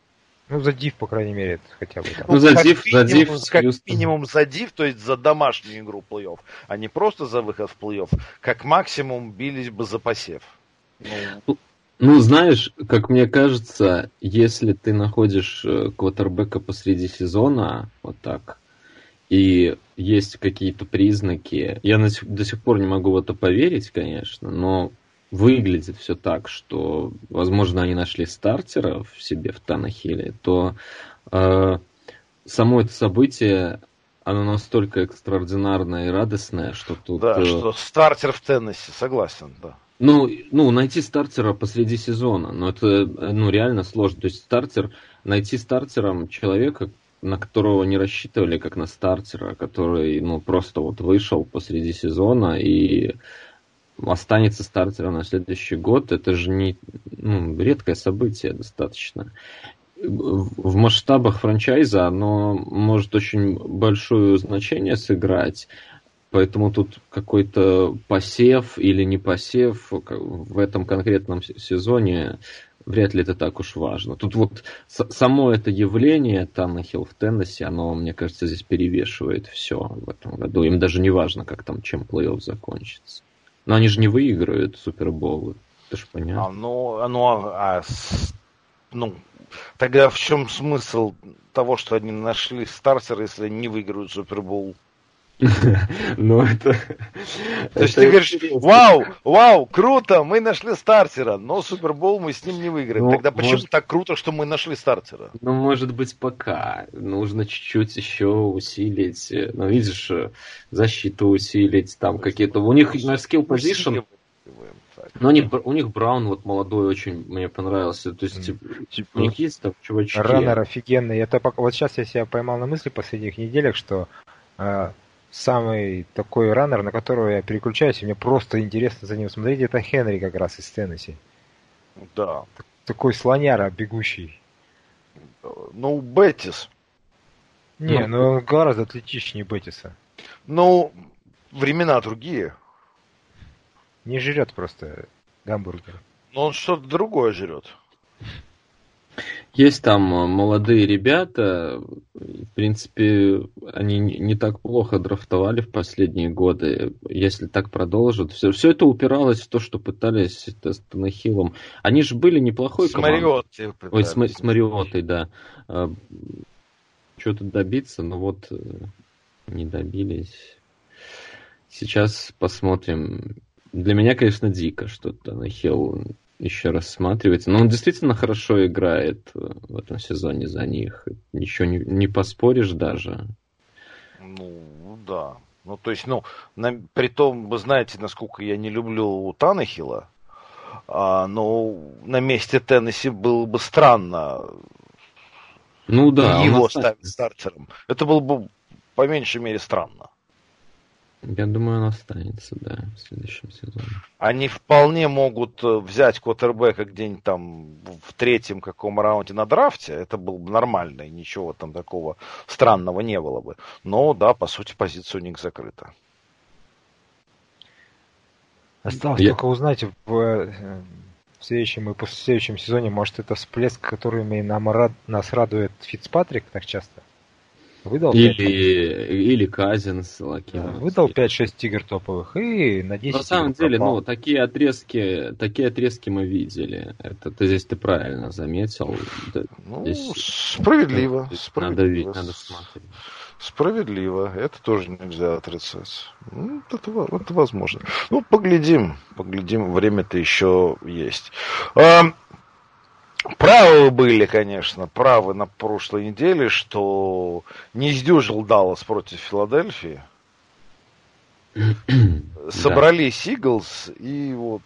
Ну, за див, по крайней мере, хотя бы. Ну, за див, за див. Как минимум за див, то есть за домашнюю игру плей-офф, а не просто за выход в плей-офф. Как максимум бились бы за посев. Ну, ну знаешь, как мне кажется, если ты находишь э, квотербека посреди сезона, вот так, и есть какие-то признаки, я до сих, до сих пор не могу в это поверить, конечно, но выглядит все так, что, возможно, они нашли стартера в себе в Танахиле, то э, само это событие, оно настолько экстраординарное и радостное, что тут... Да, э... что стартер в Теннессе, согласен, да. Ну, ну, найти стартера посреди сезона, но это ну, реально сложно. То есть стартер, найти стартером человека, на которого не рассчитывали как на стартера, который ну, просто вот вышел посреди сезона и останется стартером на следующий год, это же не ну, редкое событие достаточно. В масштабах франчайза оно может очень большое значение сыграть, Поэтому тут какой-то посев или не посев в этом конкретном сезоне вряд ли это так уж важно. Тут вот само это явление Таннахилл в Теннесси, оно, мне кажется, здесь перевешивает все в этом году. Им даже не важно, как там, чем плей-офф закончится. Но они же не выиграют Суперболы. Это же понятно. А, ну, ну, а, ну, Тогда в чем смысл того, что они нашли стартер, если они не выиграют Супербол? [laughs] Ну, это... То есть ты говоришь, вау, вау, круто, мы нашли стартера, но Супербол мы с ним не выиграем. Ну, Тогда почему так круто, что мы нашли стартера? Ну, может быть, пока. Нужно чуть-чуть еще усилить. Ну, видишь, защиту усилить, там какие-то... У них на skill position... Но у них, у них Браун вот молодой очень мне понравился. То есть, типа, типа, у них есть там чувачки. Раннер офигенный. Это вот сейчас я себя поймал на мысли в последних неделях, что э, самый такой раннер, на которого я переключаюсь, и мне просто интересно за ним смотреть, это Хенри как раз из Теннесси. Да. Такой слоняра бегущий. Ну, Бетис. Не, ну, ну он гораздо атлетичнее Бетиса. Ну, времена другие. Не жрет просто гамбургер. Но он что-то другое жрет. Есть там э, молодые ребята, в принципе, они не так плохо драфтовали в последние годы. Если так продолжат, все, все это упиралось в то, что пытались с Танахилом. Они же были неплохой командой. Ой, с, с Мариотой, да. А, что-то добиться, но вот э, не добились. Сейчас посмотрим. Для меня, конечно, дико, что Танахил еще рассматривается. Но он действительно хорошо играет э, в этом сезоне за них. Ничего не, не поспоришь даже. Ну, да. Ну, то есть, ну, на, при том, вы знаете, насколько я не люблю Танахила, а, но на месте Теннесси было бы странно ну, да, его ставить стартером. Это было бы по меньшей мере странно. Я думаю, он останется, да, в следующем сезоне. Они вполне могут э, взять квотербека где-нибудь там в третьем каком раунде на драфте. Это было бы нормально, и ничего там такого странного не было бы. Но, да, по сути, позиция у них закрыта. Осталось Я... только узнать в, э, в следующем и после следующем сезоне, может, это всплеск, которыми нам рад, нас радует Фицпатрик так часто? Выдал или, или Казинс, Лакин. Выдал 5-6 тигр топовых и на 10 На самом деле, пропал. ну, такие отрезки, такие отрезки мы видели. Это ты здесь ты правильно заметил. Ну, здесь... справедливо. Надо, справедливо. Надо, надо смотреть. Справедливо. Это тоже нельзя отрицать. Ну, это, это возможно. Ну, поглядим. Поглядим. Время-то еще есть. Правы были, конечно, правы на прошлой неделе, что не сдюжил Даллас против Филадельфии. [clears throat] Собрались Иглс и вот,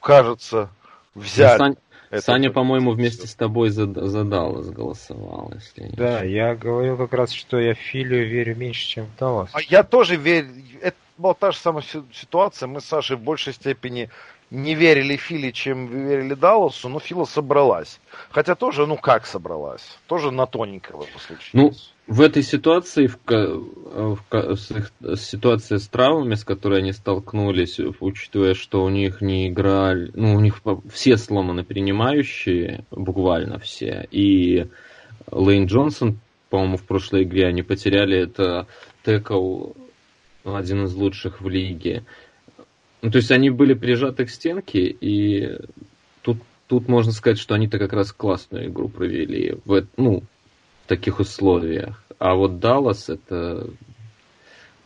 кажется, взяли. Сань, Саня, по-моему, вместе с тобой за, за Даллас голосовал. Если да, я говорил как раз, что я Филию верю меньше, чем в Даллас. А я тоже верю. Это была та же самая ситуация. Мы с Сашей в большей степени не верили Фили, чем верили Далласу, но Фила собралась. Хотя тоже, ну как собралась? Тоже на тоненького случилось. Ну, в этой ситуации, в, в, в, с ситуация с травмами, с которой они столкнулись, учитывая, что у них не играли, ну, у них все сломаны принимающие, буквально все, и Лейн Джонсон, по-моему, в прошлой игре они потеряли это текл, один из лучших в лиге. Ну, то есть они были прижаты к стенке, и тут, тут можно сказать, что они-то как раз классную игру провели в, ну, в таких условиях. А вот Даллас это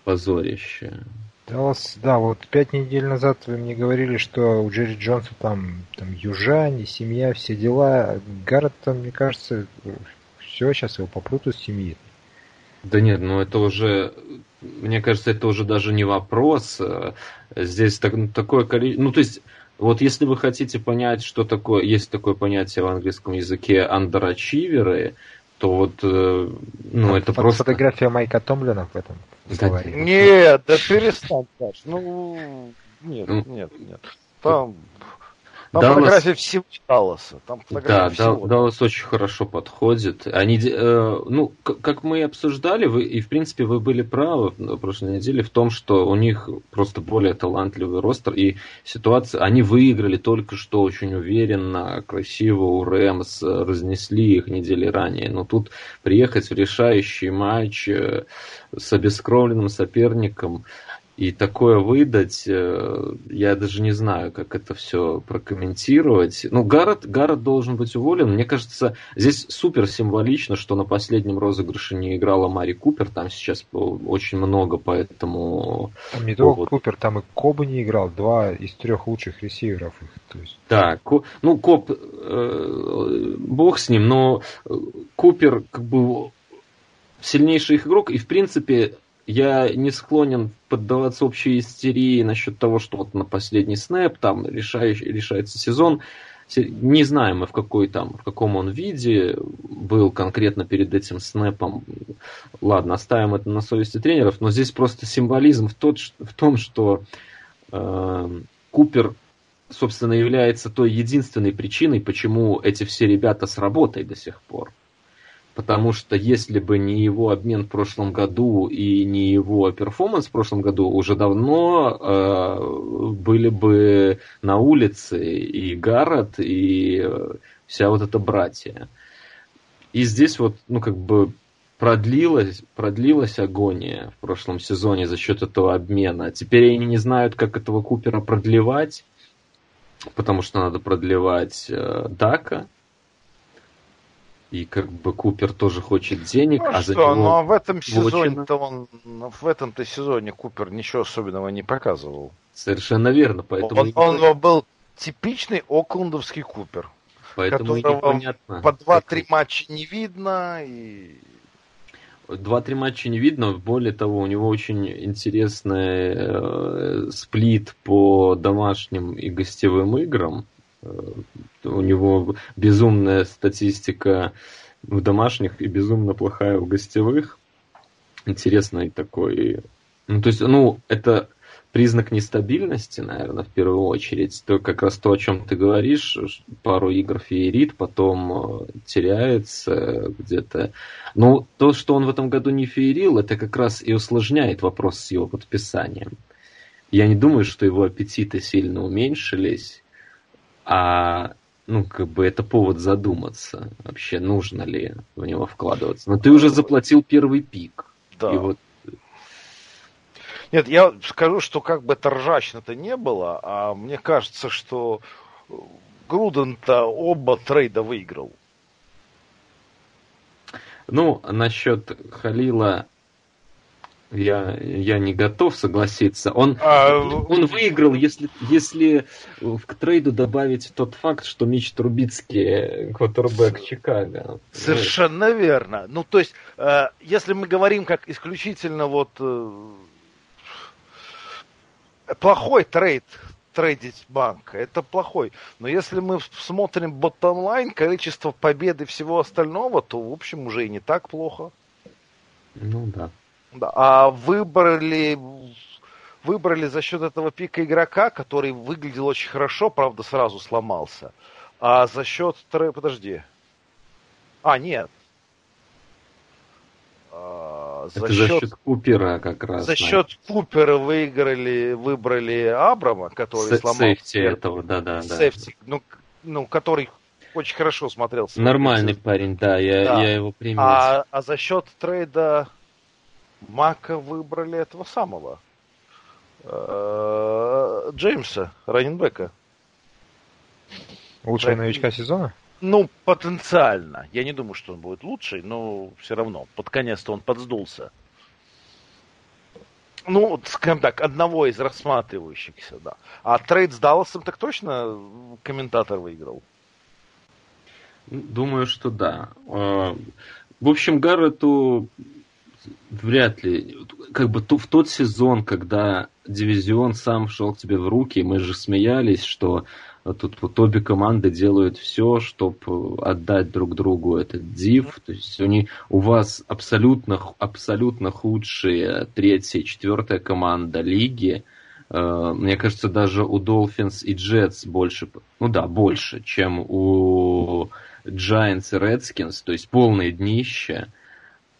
позорище. Даллас, да, вот пять недель назад вы мне говорили, что у Джерри Джонса там, там южане, семья, все дела. Гаррет, там, мне кажется, все, сейчас его попрут из семьи. Да нет, ну это уже, мне кажется, это уже даже не вопрос. Здесь так, ну, такое количество... Ну, то есть, вот если вы хотите понять, что такое, есть такое понятие в английском языке андерачиверы, то вот, э, ну, это Фото просто... Фотография Майка Томлина в этом да, Нет, да перестань, Саш. Ну, нет, ну, нет, нет. Там там Даллас... фотография всего Далласа. Там да, всего. Даллас очень хорошо подходит. Они, э, ну, как мы и обсуждали, вы, и в принципе вы были правы на прошлой неделе в том, что у них просто более талантливый ростер, и ситуация, они выиграли только что очень уверенно, красиво у Рэмс, разнесли их недели ранее, но тут приехать в решающий матч э, с обескровленным соперником, И такое выдать, э, я даже не знаю, как это все прокомментировать. Ну, Гаррет, Гаррет должен быть уволен. Мне кажется, здесь супер символично, что на последнем розыгрыше не играла Мари Купер. Там сейчас очень много, поэтому... Там не только вот. Купер, там и Коба не играл. Два из трех лучших ресиверов. То есть... Да, ну, Коб, э, бог с ним, но Купер как бы сильнейший их игрок, и в принципе я не склонен поддаваться общей истерии насчет того, что вот на последний снэп там решающий, решается сезон. Не знаем мы в какой там, в каком он виде был конкретно перед этим снэпом. Ладно, оставим это на совести тренеров, но здесь просто символизм в, тот, в том, что э, Купер, собственно, является той единственной причиной, почему эти все ребята с работой до сих пор. Потому что если бы не его обмен в прошлом году и не его перформанс в прошлом году, уже давно э, были бы на улице и Гаррет, и вся вот эта братья. И здесь вот, ну, как бы продлилась, продлилась агония в прошлом сезоне за счет этого обмена. Теперь они не знают, как этого Купера продлевать, потому что надо продлевать э, Дака и как бы Купер тоже хочет денег, ну, а что, за него... Ну, а в этом сезоне-то он... В этом-то сезоне Купер ничего особенного не показывал. Совершенно верно, поэтому... Он, он был типичный оклендовский Купер. Поэтому непонятно. По 2-3 как... матча не видно и... Два-три матча не видно. Более того, у него очень интересный э, сплит по домашним и гостевым играм. Э, у него безумная статистика в домашних и безумно плохая в гостевых. Интересный такой... Ну, то есть, ну, это признак нестабильности, наверное, в первую очередь. То как раз то, о чем ты говоришь, пару игр феерит, потом э, теряется где-то. Но то, что он в этом году не феерил, это как раз и усложняет вопрос с его подписанием. Я не думаю, что его аппетиты сильно уменьшились а ну, как бы это повод задуматься, вообще нужно ли в него вкладываться. Но ты уже заплатил первый пик. Да. И вот... Нет, я скажу, что как бы это ржачно-то не было, а мне кажется, что Груден-то оба трейда выиграл. Ну, насчет Халила я, я не готов согласиться. Он, а... он выиграл, если, если к трейду добавить тот факт, что Мич Трубицкий квотербек Чикаго. Совершенно ну. верно. Ну, то есть, э, если мы говорим как исключительно вот э, плохой трейд, трейдить банк, это плохой. Но если мы смотрим боттом-лайн, количество побед и всего остального, то, в общем, уже и не так плохо. Ну да. Да, а выбрали, выбрали за счет этого пика игрока, который выглядел очень хорошо, правда, сразу сломался. А за счет... Подожди. А, нет. А, за, Это счет, за счет Купера как раз. За счет Купера выиграли, выбрали Абрама, который С- сломался. Сейфти этого, да-да. Сейфти, ну, ну, который очень хорошо смотрелся. Нормальный парень, да, я, да. я его принял. А, а за счет трейда Мака выбрали этого самого. Э, Джеймса, раненбека. Лучшего новичка сезона? Ну, потенциально. Я не думаю, что он будет лучший, но все равно. Под конец-то он подсдулся. Ну, скажем так, одного из рассматривающихся, да. А трейд с Далласом так точно комментатор выиграл? Думаю, что да. Э, в общем, Гаррету вряд ли. Как бы в тот сезон, когда дивизион сам шел тебе в руки, мы же смеялись, что тут вот обе команды делают все, чтобы отдать друг другу этот див. То есть они, у вас абсолютно, абсолютно худшие третья и четвертая команда лиги. Э, мне кажется, даже у Dolphins и Jets больше, ну да, больше, чем у Giants и Redskins, то есть полное днище.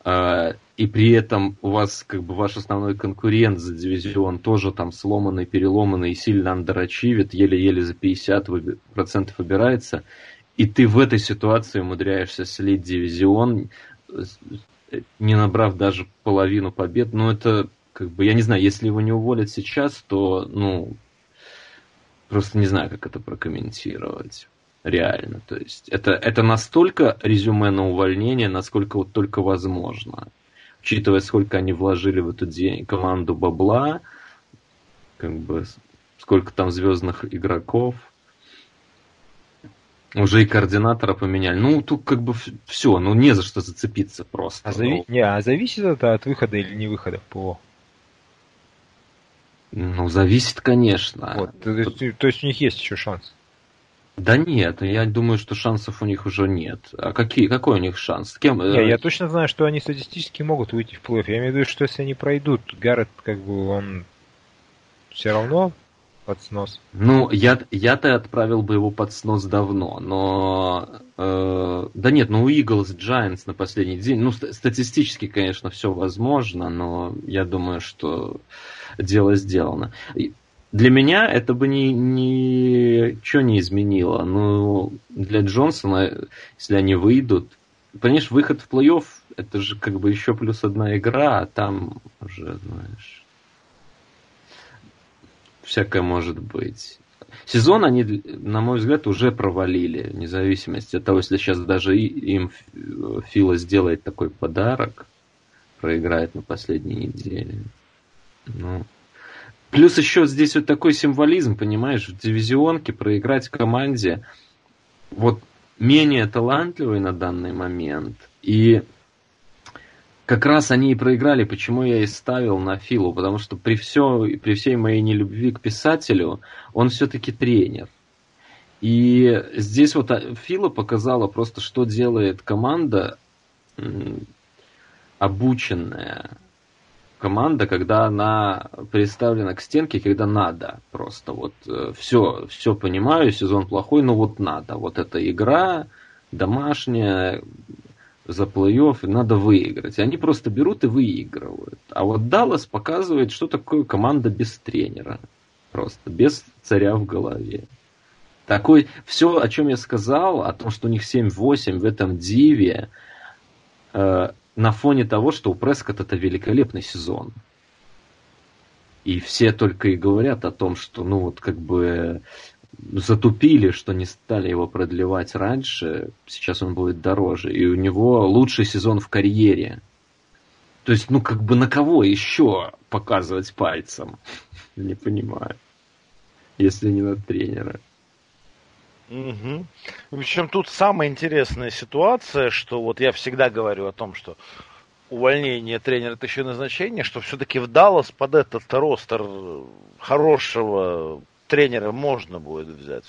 Э, и при этом у вас как бы ваш основной конкурент за дивизион тоже там сломанный, переломанный и сильно андерачивит, еле-еле за 50% выбирается, и ты в этой ситуации умудряешься слить дивизион, не набрав даже половину побед, ну это как бы, я не знаю, если его не уволят сейчас, то, ну, просто не знаю, как это прокомментировать. Реально. То есть это, это настолько резюме на увольнение, насколько вот только возможно. Учитывая, сколько они вложили в эту день, команду бабла, как бы сколько там звездных игроков. Уже и координатора поменяли. Ну, тут как бы все, ну не за что зацепиться просто. А, зави... не, а зависит это от выхода или не выхода ПО? Ну, зависит, конечно. Вот, то, есть, то есть у них есть еще шанс? Да нет, я думаю, что шансов у них уже нет. А какие, какой у них шанс? С кем? Не, я точно знаю, что они статистически могут выйти в плей Я имею в виду, что если они пройдут, Гаррет, как бы, он все равно под снос. Ну, я, я-то отправил бы его под снос давно, но... Э, да нет, ну у Eagles Giants на последний день, ну, статистически, конечно, все возможно, но я думаю, что дело сделано. Для меня это бы ни, ничего не изменило. Но для Джонсона, если они выйдут, понимаешь, выход в плей-офф, это же как бы еще плюс одна игра, а там уже, знаешь, всякое может быть. Сезон они, на мой взгляд, уже провалили, вне зависимости от того, если сейчас даже им Фила сделает такой подарок, проиграет на последней неделе. Ну, Плюс еще здесь вот такой символизм, понимаешь, в дивизионке проиграть команде вот менее талантливой на данный момент. И как раз они и проиграли, почему я и ставил на Филу, потому что при, все, при всей моей нелюбви к писателю, он все-таки тренер. И здесь вот а, Фила показала просто, что делает команда обученная, команда, когда она представлена к стенке, когда надо. Просто вот все, э, все понимаю, сезон плохой, но вот надо. Вот эта игра домашняя, за плей-офф, надо выиграть. И они просто берут и выигрывают. А вот Даллас показывает, что такое команда без тренера. Просто без царя в голове. Такой, все, о чем я сказал, о том, что у них 7-8 в этом диве, э, на фоне того, что у Прескотт это великолепный сезон. И все только и говорят о том, что, ну вот как бы затупили, что не стали его продлевать раньше, сейчас он будет дороже. И у него лучший сезон в карьере. То есть, ну как бы на кого еще показывать пальцем? [laughs] Не понимаю. Если не на тренера. Угу. Причем тут самая интересная ситуация, что вот я всегда говорю о том, что увольнение тренера это еще назначение, что все-таки в Даллас под этот ростер хорошего тренера можно будет взять.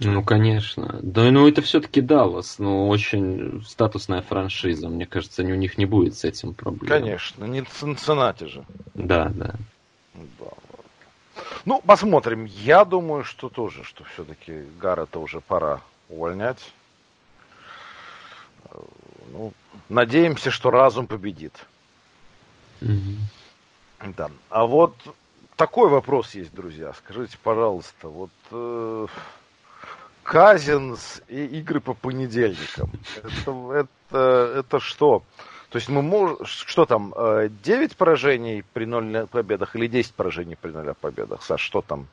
Ну, конечно. Да, ну это все-таки Даллас, ну, очень статусная франшиза. Мне кажется, у них не будет с этим проблем. Конечно, не Цинциннати же. Да, да. да. Ну, посмотрим. Я думаю, что тоже, что все-таки Гаррета уже пора увольнять. Ну, надеемся, что разум победит. Угу. Да. А вот такой вопрос есть, друзья. Скажите, пожалуйста, вот э, Казинс и игры по понедельникам. Это, это, это что? То есть мы можем... Что там, 9 э, поражений при 0 победах или 10 поражений при 0 победах? Саш, что там?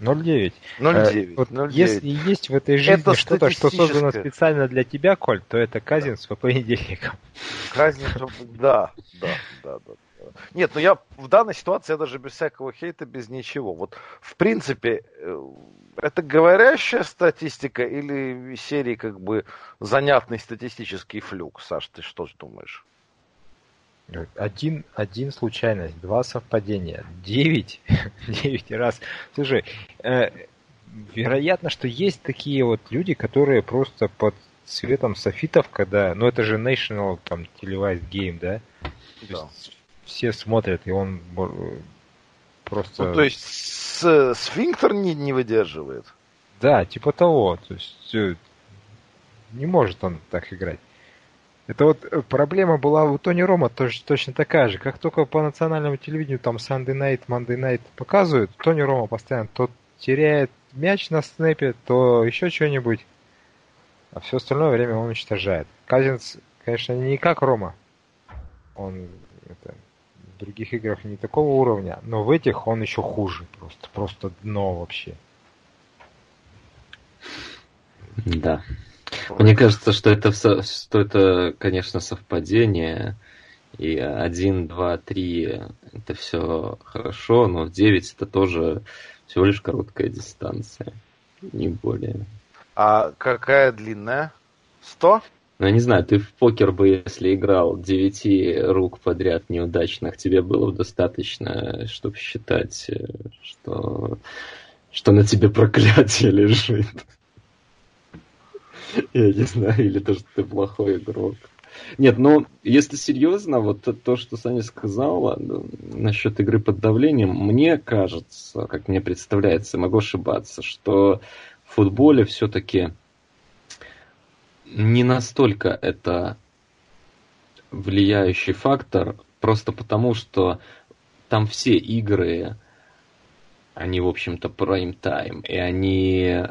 0,9. 0,9. Э, вот 0,9. Если есть в этой жизни что-то, что создано специально для тебя, Коль, то это Казинс по [laughs] понедельникам. Казинс, да, да, да, да. Нет, ну я в данной ситуации я даже без всякого хейта, без ничего. Вот в принципе, э, это говорящая статистика или серии как бы занятный статистический флюк? Саш, ты что думаешь? Один, один случайность, два совпадения, девять, [laughs] девять раз. Слушай, э, вероятно, что есть такие вот люди, которые просто под цветом софитов, когда, ну это же National там Televised Game, да? да. Все смотрят, и он просто... Ну, то есть с, сфинктер не, не выдерживает? Да, типа того. То есть э, не может он так играть. Это вот э, проблема была у Тони Рома тоже точно такая же. Как только по национальному телевидению там Sunday Night, Monday Night показывают, Тони Рома постоянно то теряет мяч на снэпе, то еще что-нибудь. А все остальное время он уничтожает. Казинс, конечно, не как Рома. Он это, других играх не такого уровня, но в этих он еще хуже просто. Просто дно вообще. Да. Мне кажется, что это, что это, конечно, совпадение. И один, два, три это все хорошо, но в 9 это тоже всего лишь короткая дистанция, не более. А какая длинная? 100? Ну, не знаю, ты в покер бы, если играл девяти рук подряд неудачных, тебе было бы достаточно, чтобы считать, э, что, что на тебе проклятие [laughs] лежит. Я не знаю, или то, что ты плохой игрок. Нет, ну, если серьезно, вот то, то что Саня сказала ну, насчет игры под давлением, мне кажется, как мне представляется, могу ошибаться, что в футболе все-таки не настолько это влияющий фактор, просто потому что там все игры, они, в общем-то, прайм-тайм, и они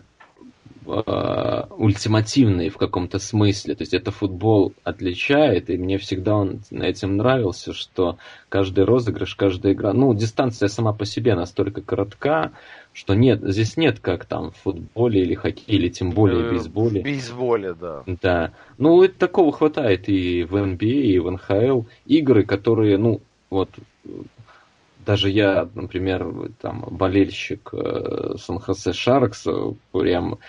э, ультимативный в каком-то смысле. То есть это футбол отличает, и мне всегда он этим нравился, что каждый розыгрыш, каждая игра, ну, дистанция сама по себе настолько коротка, что нет, здесь нет как там в футболе или хоккее, или тем более в э, бейсболе. В бейсболе, да. Да. Ну, такого хватает и в NBA, и в НХЛ. Игры, которые, ну, вот даже я, например, там, болельщик э, Сан-Хосе Шаркс, прям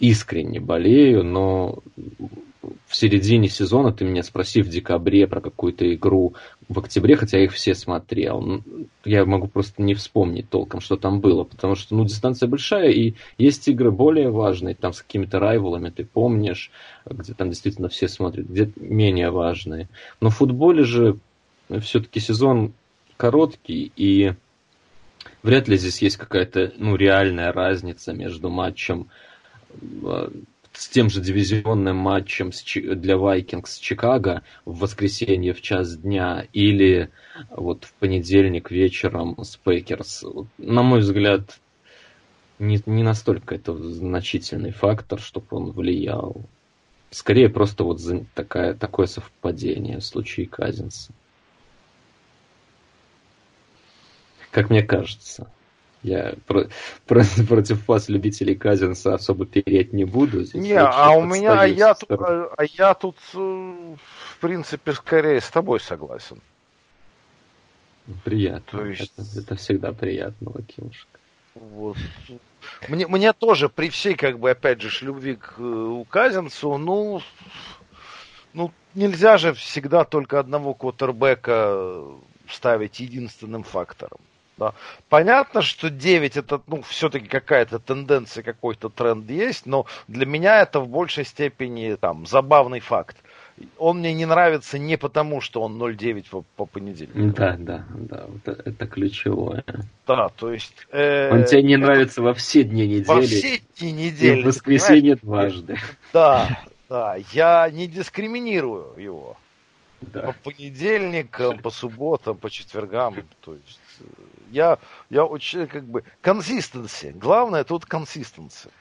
искренне болею, но в середине сезона ты меня спроси в декабре про какую-то игру в октябре, хотя я их все смотрел. Я могу просто не вспомнить толком, что там было, потому что, ну, дистанция большая, и есть игры более важные, там с какими-то райвелами, ты помнишь, где там действительно все смотрят, где менее важные. Но в футболе же все-таки сезон короткий, и вряд ли здесь есть какая-то, ну, реальная разница между матчем с тем же дивизионным матчем для Вайкингс Чикаго в воскресенье в час дня или вот в понедельник вечером с Пейкерс. На мой взгляд, не, не настолько это значительный фактор, чтобы он влиял. Скорее просто вот такая, такое совпадение в случае Казинса. Как мне кажется. Я про, про, [laughs] против вас, любителей Казинса, особо переть не буду. Здесь не, а у меня, а я, тут, а, а я тут, э, в принципе, скорее с тобой согласен. Приятно. То есть... это, это всегда приятно, Лакимушка. Вот. Мне, мне тоже при всей, как бы, опять же, любви к э, Казинцу, ну, ну, нельзя же всегда только одного квотербека ставить единственным фактором. Да. Понятно, что 9 это, ну, все-таки какая-то тенденция, какой-то тренд есть, но для меня это в большей степени там забавный факт. Он мне не нравится не потому, что он 0,9 по, по понедельнику. Да, да, да, это, это ключевое. Да, то есть... Э, он тебе не это... нравится во все дни недели. Во все дни недели. И в воскресенье дважды. Да, да, я не дискриминирую его. Да. По понедельникам, по субботам, по четвергам, то есть я, я очень как бы консистенция. Главное тут консистенция.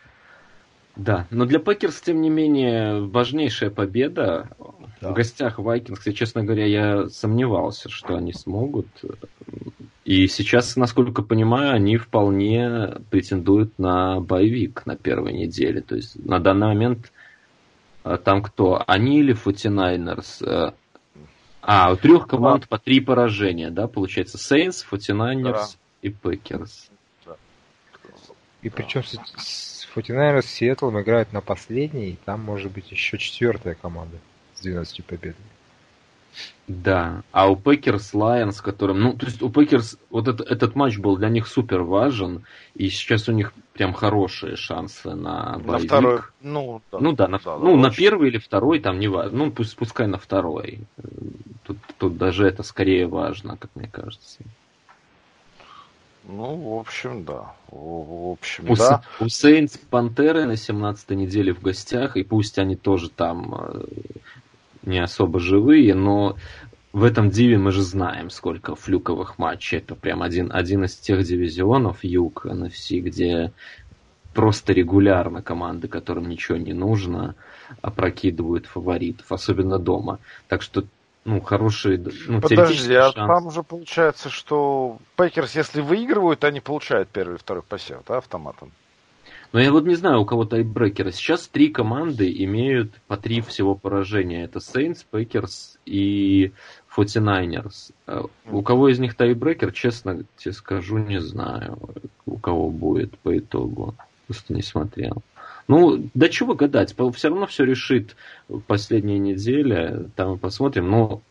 Да, но для Пекерс, тем не менее, важнейшая победа. Да. В гостях Вайкингс, и, честно говоря, я сомневался, что они смогут. И сейчас, насколько понимаю, они вполне претендуют на bye week на первой неделе. То есть на данный момент а, там кто? Они или Forty Niners? А, у трех команд по три поражения, да, получается? Saints, 49ers да. и. Да. И причем с 49ers с Сиэтлом играют на последней, и там может быть еще четвертая команда с 12 победами. Да, а у Пекерс Лайонс, которым, ну, то есть у Пекерс вот это, этот матч был для них супер важен, и сейчас у них прям хорошие шансы на bye week. На второй, ну, да, ну да, на, да, ну, на первый или второй, там не важно, ну, пусть, пускай на второй. Тут, тут даже это скорее важно, как мне кажется. Ну, в общем, да. В, общем, у, да. У Сейнс Пантеры на 17 неделе в гостях, и пусть они тоже там э, не особо живые, но в этом диве мы же знаем, сколько флюковых матчей. Это прям один, один из тех дивизионов, Юг, NFC, где просто регулярно команды, которым ничего не нужно, опрокидывают фаворитов, особенно дома. Так что ну, хороший, ну, Подожди, а шанс. там же получается, что Пейкерс, если выигрывают, они получают первый и второй посев, да, автоматом? Но я вот не знаю, у кого тайбрекеры. Сейчас три команды имеют по три всего поражения. Это Saints, Packers и 49ers. Э, у кого из них тайбрекер, честно тебе скажу, не знаю, у кого будет по итогу. Просто не смотрел. Ну, да чего гадать, все равно все решит последняя неделя, там посмотрим. Но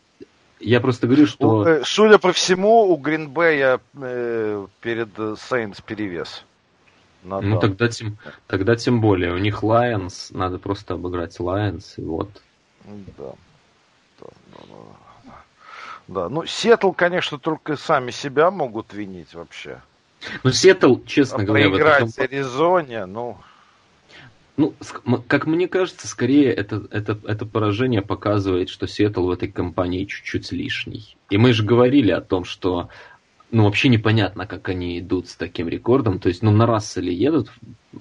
я просто говорю, что... Э, судя по всему, у Гринбея э, перед Сейнс перевес. Надо. Ну, тогда тем, тогда тем более. У них Lions, надо просто обыграть Lions, и вот. Да. Да, да, да. да. Ну, Сиэтл, конечно, только сами себя могут винить вообще. Ну, Сиэтл, честно а говоря... Проиграть этом... Аризоне, ну... Ну, как мне кажется, скорее это, это, это поражение показывает, что Сиэтл в этой компании чуть-чуть лишний. И мы же говорили о том, что ну, вообще непонятно, как они идут с таким рекордом. То есть, ну, на Расселе едут,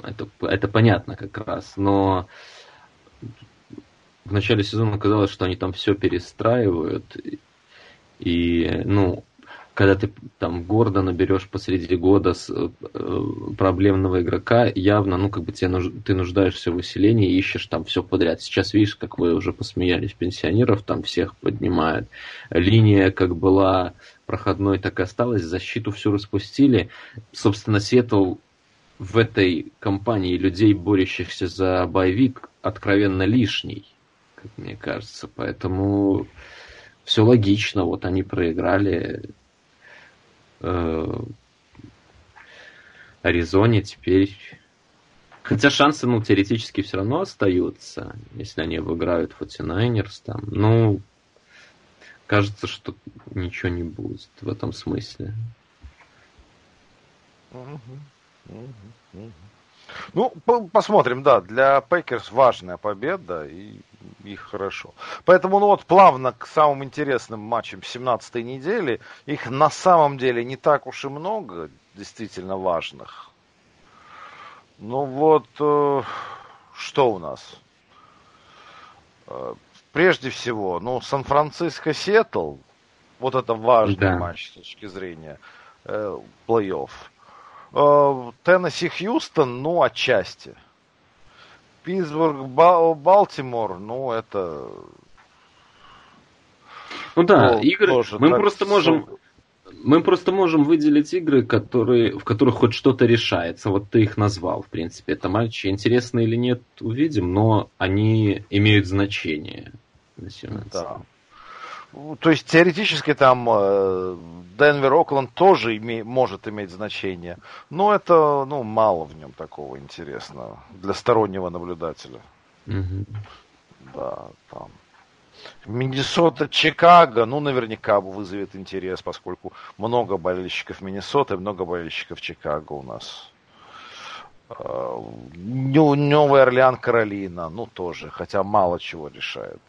это, это понятно как раз, но в начале сезона казалось, что они там все перестраивают. И, ну, когда ты там гордо наберешь посреди года с, э, проблемного игрока, явно, ну, как бы тебе нуж, ты нуждаешься в усилении ищешь там все подряд. Сейчас видишь, как вы уже посмеялись, пенсионеров там всех поднимают. Линия как была проходной, так и осталась. Защиту всю распустили. Собственно, Сиэтл в этой компании людей, борющихся за боевик, откровенно лишний, как мне кажется. Поэтому все логично. Вот они проиграли э, Аризоне теперь... Хотя шансы, ну, теоретически все равно остаются, если они выиграют 49ers там. Ну, кажется, что ничего не будет в этом смысле. Ну, посмотрим, да, для Пейкерс важная победа, и их хорошо. Поэтому, ну вот, плавно к самым интересным матчам 17-й недели. Их на самом деле не так уж и много, действительно важных. Ну вот, э, что у нас? Прежде всего, ну, Сан-Франциско-Сиэтл, вот это важный да. матч с точки зрения э, плей-офф. Э, Теннесси-Хьюстон, ну, отчасти. Питтсбург, Балтимор, ну, это... Ну да, ну, игры, мы просто можем... Мы просто можем выделить игры, которые, в которых хоть что-то решается. Вот ты их назвал, в принципе. Это матчи интересные или нет, увидим, но они имеют значение. Да. То есть теоретически там э, Денвер Окленд тоже име, может иметь значение, но это ну мало в нем такого интересного для стороннего наблюдателя. Угу. Да, там. Миннесота, Чикаго, ну, наверняка вызовет интерес, поскольку много болельщиков Миннесоты, много болельщиков Чикаго у нас. Э, Новый Орлеан, Каролина, ну, тоже, хотя мало чего решает.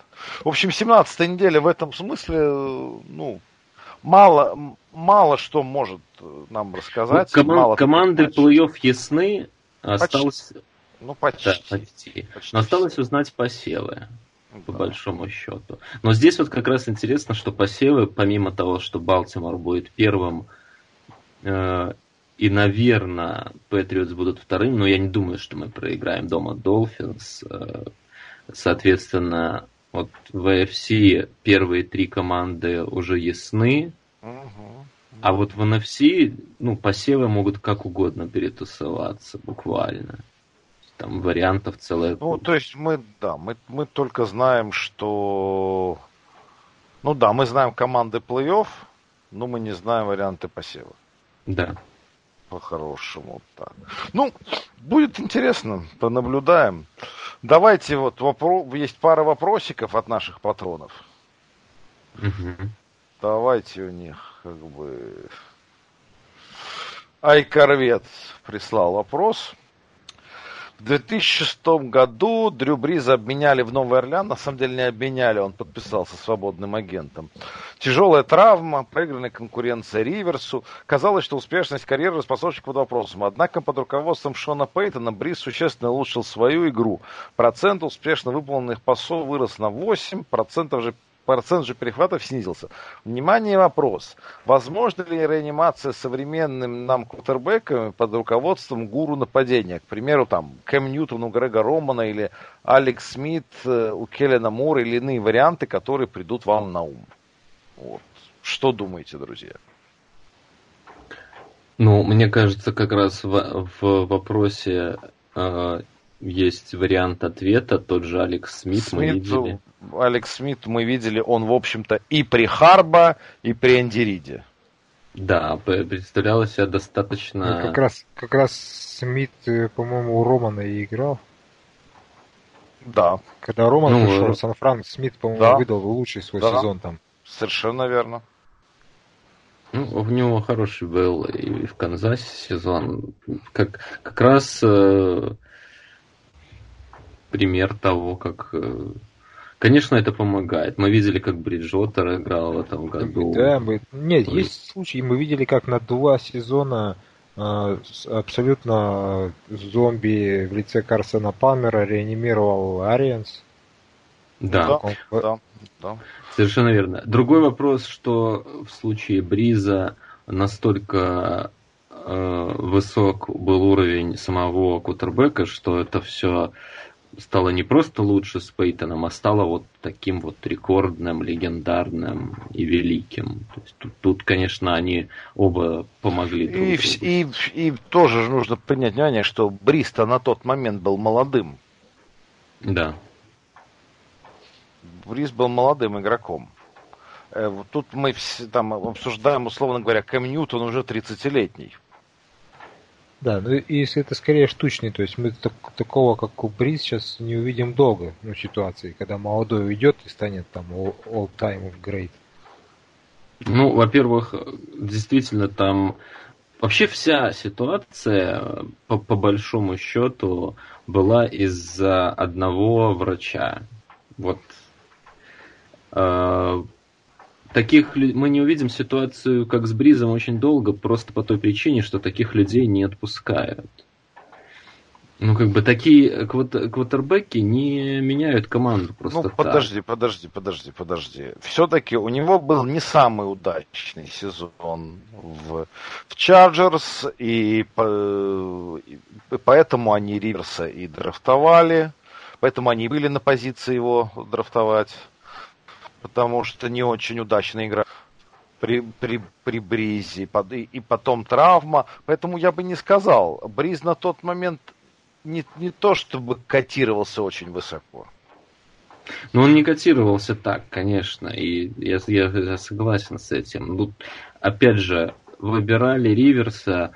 В общем, 17 неделя в этом смысле, ну, мало, мало что может нам рассказать. Ну, коман- команды плей-офф ясны, осталось... Почти. Ну, почти. Да, почти. почти. Но осталось узнать посевы, по да. большому счету. Но здесь вот как раз интересно, что посевы, помимо того, что Балтимор будет первым, э, и, наверное, Патриотс будут вторым, но я не думаю, что мы проиграем дома Долфинс. Э, соответственно, вот в AFC первые три команды уже ясны. Угу. А вот в NFC, ну, посевы могут как угодно перетусоваться, буквально. Там вариантов целая Ну, то есть мы, да, мы, мы только знаем, что... Ну да, мы знаем команды плей-офф, но мы не знаем варианты посева. Да. По-хорошему так. Ну, будет интересно, понаблюдаем. Давайте вот вопрос, есть пара вопросиков от наших патронов. Угу. Давайте у них как бы... Айкорвет прислал вопрос. В 2006 году Дрю Бриза обменяли в Новый Орлеан. На самом деле не обменяли, он подписался свободным агентом. Тяжелая травма, проигранная конкуренция Риверсу. Казалось, что успешность карьеры способствует под вопросом. Однако под руководством Шона Пейтона Бриз существенно улучшил свою игру. Процент успешно выполненных пасов вырос на 8, процентов же процент же перехватов снизился. Внимание, вопрос. Возможно ли реанимация современным нам квотербеками под руководством гуру нападения? К примеру, там, Кэм Ньютон у Грега Романа или Алекс Смит э, у Келлена Мура или иные варианты, которые придут вам на ум. Вот. Что думаете, друзья? Ну, мне кажется, как раз в, в вопросе э, есть вариант ответа, тот же Алекс Смит, Смит мы видели. Алекс Смит мы видели, он, в общем-то, и при Харба, и при Энди Да, представлял себя достаточно... Ну, как раз, как раз Смит, э, по-моему, у Романа и играл. Да. Когда Роман ну, пришел в Сан-Франк, Смит, по-моему, да. выдал лучший свой да. сезон там. Совершенно верно. Ну, у него хороший был и в Канзасе сезон. Как, как раз э, пример того, как... Э, конечно, это помогает. Мы видели, как Бриджотер играл в этом году. Да, мы... Нет, То есть случаи, мы видели, как на два сезона э, абсолютно зомби в лице Карсона Палмера реанимировал Ариенс. Да, да, да, да. Совершенно верно. Другой вопрос, что в случае Бриза настолько э, высок был уровень самого Кутербека, что это все стало не просто лучше с Пейтоном, а стало вот таким вот рекордным, легендарным и великим. То есть тут, тут конечно, они оба помогли друг и, другу. И, и тоже нужно принять внимание, что Бриста на тот момент был молодым. Да. Брис был молодым игроком. Э, тут мы там обсуждаем, условно говоря, Кэм Ньютон уже 30-летний. Да, ну если это скорее штучный, то есть мы так, такого, как у Бриз, сейчас не увидим долго, ну, ситуации, когда молодой уйдет и станет там all time of great. Ну, во-первых, действительно там вообще вся ситуация, по, по большому счету, была из-за одного врача. Вот э, таких мы не увидим ситуацию, как с Бризом, очень долго, просто по той причине, что таких людей не отпускают. Ну, как бы такие квот- квотербеки не меняют команду просто Ну, подожди, так. подожди, подожди, подожди. Все-таки у него был не самый удачный сезон в, в Чарджерс, и, по, и поэтому они Риверса и драфтовали, поэтому они были на позиции его драфтовать потому что не очень удачная игра при, при, при Бризе, и, и потом травма. Поэтому я бы не сказал. Бриз на тот момент не, не то чтобы котировался очень высоко. Ну, он не котировался так, конечно, и я, я, я согласен с этим. Ну, опять же, выбирали Риверса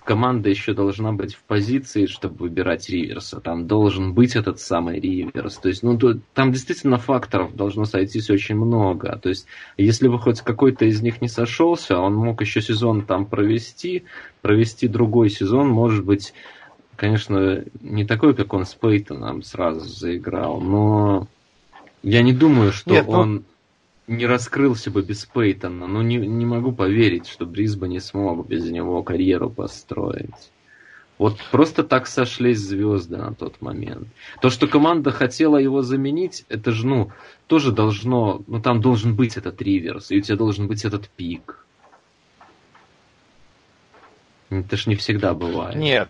команда еще должна быть в позиции, чтобы выбирать риверса. Там должен быть этот самый риверс. То есть, ну, то, там действительно факторов должно сойтись очень много. То есть, если бы хоть какой-то из них не сошелся, он мог еще сезон там провести, провести другой сезон, может быть, конечно, не такой, как он с Пейтоном сразу заиграл, но я не думаю, что Нет, он... Ну не раскрылся бы без Пейтона. но не, не могу поверить, что Брисба не смог без него карьеру построить. Вот просто так сошлись звезды на тот момент. То, что команда хотела его заменить, это же, ну, тоже должно, ну, там должен быть этот риверс, и у тебя должен быть этот пик. Это ж не всегда бывает. Нет,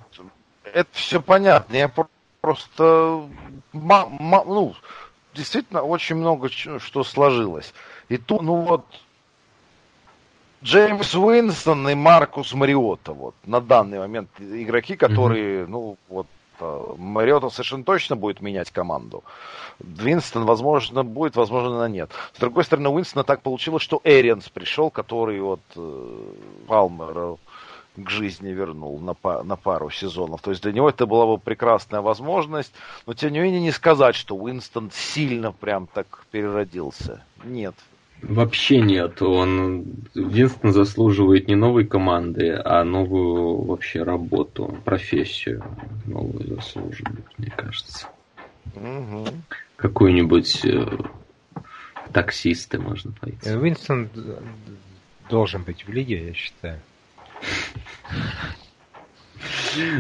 это все понятно. Я просто, ну, действительно очень много что сложилось. И тут, ну вот, Джеймс Уинстон и Маркус Мариота, вот, на данный момент игроки, которые, mm-hmm. ну, вот, а, Мариота совершенно точно будет менять команду. Винстон, возможно, будет, возможно, нет. С другой стороны, Уинстона так получилось, что Эрианс пришел, который вот э, Палмера к жизни вернул на, на пару сезонов. То есть для него это была бы прекрасная возможность, но тем не менее не сказать, что Уинстон сильно прям так переродился. Нет, Вообще нет. Он Винстон заслуживает не новой команды, а новую вообще работу, профессию новую заслуживает, мне кажется. Угу. Какой-нибудь э, таксисты можно пойти. Винстон должен быть в лиге, я считаю.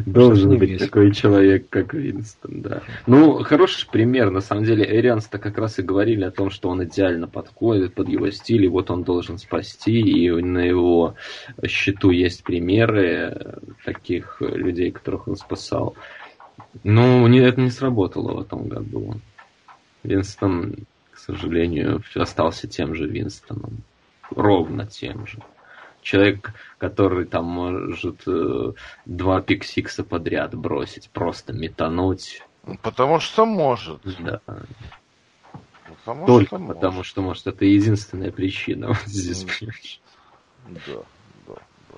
Должен быть такой человек, как Винстон, да. Ну, хороший пример. На самом деле, Эрианс-то как раз и говорили о том, что он идеально подходит под его стиль, и вот он должен спасти, и на его счету есть примеры таких людей, которых он спасал. Но это не сработало в этом году. Винстон, к сожалению, остался тем же Винстоном. Ровно тем же. Человек, который там может э, два пиксикса подряд бросить, просто метануть. Потому что может. Да. Потому Только что потому может. что может. Это единственная причина вот здесь, Да, да, да.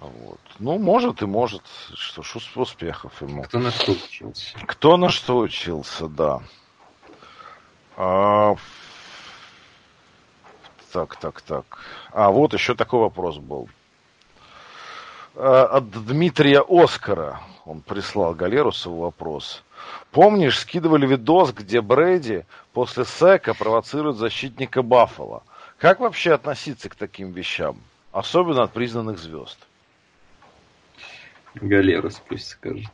Вот. Ну, может и может. Что ж, успехов ему. Кто на что учился? Кто на что учился, да. А, так, так, так. А, вот еще такой вопрос был. А, от Дмитрия Оскара. Он прислал Галерусу вопрос. Помнишь, скидывали видос, где Брэди после сека провоцирует защитника Баффала? Как вообще относиться к таким вещам? Особенно от признанных звезд. Галерус пусть скажет.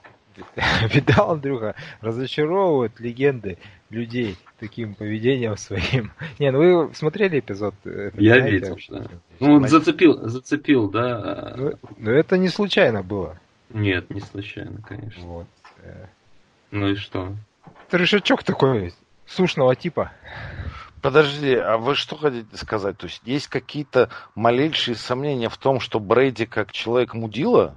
[laughs] Видал, Андрюха, разочаровывают легенды людей таким поведением своим. [laughs] Не, ну вы смотрели эпизод? Э, Я видел, да. Ну, он зацепил, зацепил, да. Ну, но это не случайно было. Нет, не случайно, конечно. Вот. Э. Ну и что? Это решачок такой, сушного типа. Подожди, а вы что хотите сказать? То есть есть какие-то малейшие сомнения в том, что Брейди как человек мудила?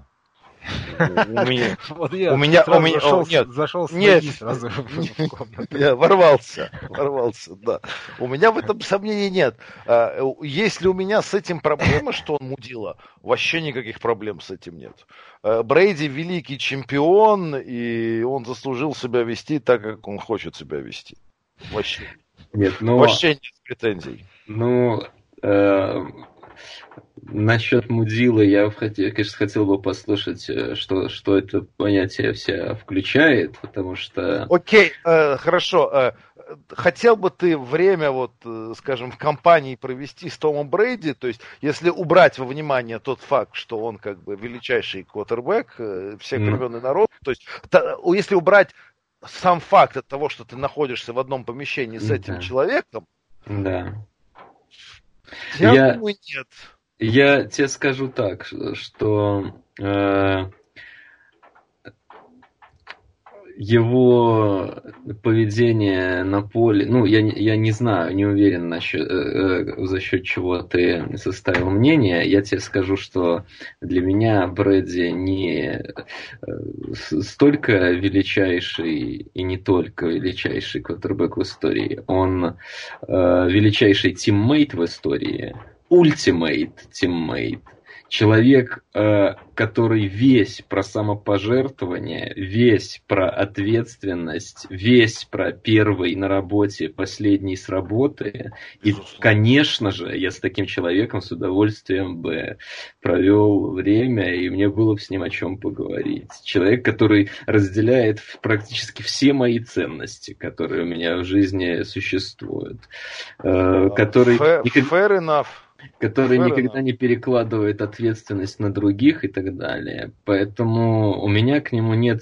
У [laughs] меня, вот я у меня, у меня, зашел, нет, зашел с нет, сразу [laughs] в комнату. Я ворвался, ворвался, да. У меня в этом сомнений нет. А, есть ли у меня с этим проблемы, что он мудила? Вообще никаких проблем с этим нет. А, Брейди великий чемпион, и он заслужил себя вести так, как он хочет себя вести. Вообще. Нет, но... Вообще нет претензий. Ну, э, Насчет мудила я, конечно, хотел бы послушать, э, что, что это понятие все включает, потому что... Окей, э, хорошо. Э, хотел бы ты время, вот, э, скажем, в компании провести с Томом Брейди, то есть, если убрать во внимание тот факт, что он как бы величайший квотербек, всех времен и народ, то есть, та, если убрать сам факт от того, что ты находишься в одном помещении с этим да. человеком, да. Я, я думаю, нет. Я тебе скажу так, что э, его поведение на поле, ну, я, я не знаю, не уверен насчет, э, э, за счет чего ты составил мнение. Я тебе скажу, что для меня Брэди не э, столько величайший и не только величайший квотербек в истории. Он э, величайший teammate в истории, ultimate teammate. Человек, э, который весь про самопожертвование, весь про ответственность, весь про первый на работе, последний с работы. И, конечно же, я с таким человеком с удовольствием бы провел время, и мне было бы с ним о чем поговорить. Человек, который разделяет практически все мои ценности, которые у меня в жизни существуют. Э, который... Fair, fair enough который Fair никогда enough. не перекладывает ответственность на других и так далее. Поэтому у меня к нему нет...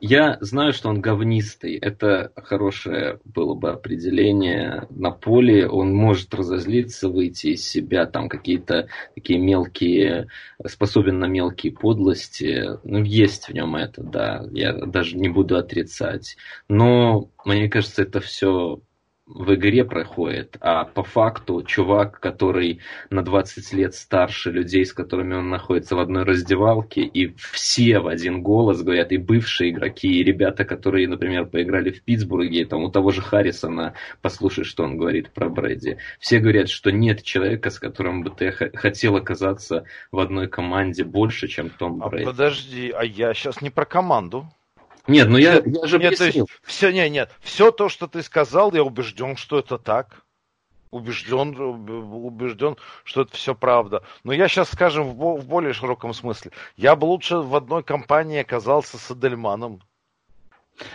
Я знаю, что он говнистый. Это хорошее было бы определение. На поле он может разозлиться, выйти из себя, там какие-то такие мелкие... способен на мелкие подлости. Ну, есть в нем это, да. Я даже не буду отрицать. Но мне кажется, это все в игре проходит, а по факту чувак, который на 20 лет старше людей, с которыми он находится в одной раздевалке, и все в один голос говорят, и бывшие игроки, и ребята, которые, например, поиграли в Питтсбурге, там у того же Харрисона, послушай, что он говорит про Брэди, все говорят, что нет человека, с которым бы ты хотел оказаться в одной команде больше, чем Том а Брэди. Подожди, а я сейчас не про команду. Нет, ну я, я же нет. Есть, все, нет, нет, все то, что ты сказал, я убежден, что это так. Убежден, убежден, что это все правда. Но я сейчас, скажем, в, в более широком смысле. Я бы лучше в одной компании оказался с Эдельманом.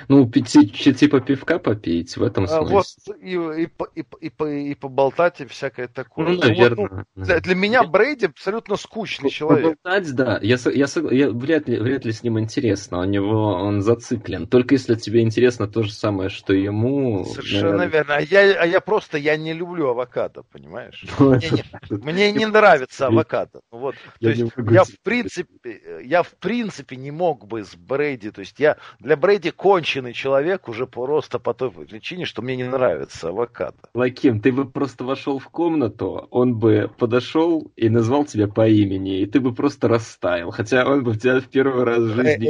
Ну, типа пивка попить, в этом смысле. А, вот, и, и, и, и, и поболтать, и всякое такое. Ну, наверное. Вот, ну, для, для меня Брейди абсолютно скучный человек. Поболтать, да. Я, я, я, вряд, ли, вряд ли с ним интересно. У него он зациклен. Только если тебе интересно то же самое, что ему... Совершенно наверное... верно. А я, а я просто, я не люблю авокадо, понимаешь? [laughs] Ну, мне не, мне не нравится авокадо. Вот. То есть я в принципе, я в принципе не мог бы с Брейди, то есть я для Брейди конченый человек уже просто по той причине, что мне не нравится авокадо. Лаким, ты бы просто вошел в комнату, он бы подошел и назвал тебя по имени, и ты бы просто растаял, хотя он бы тебя в первый раз в жизни...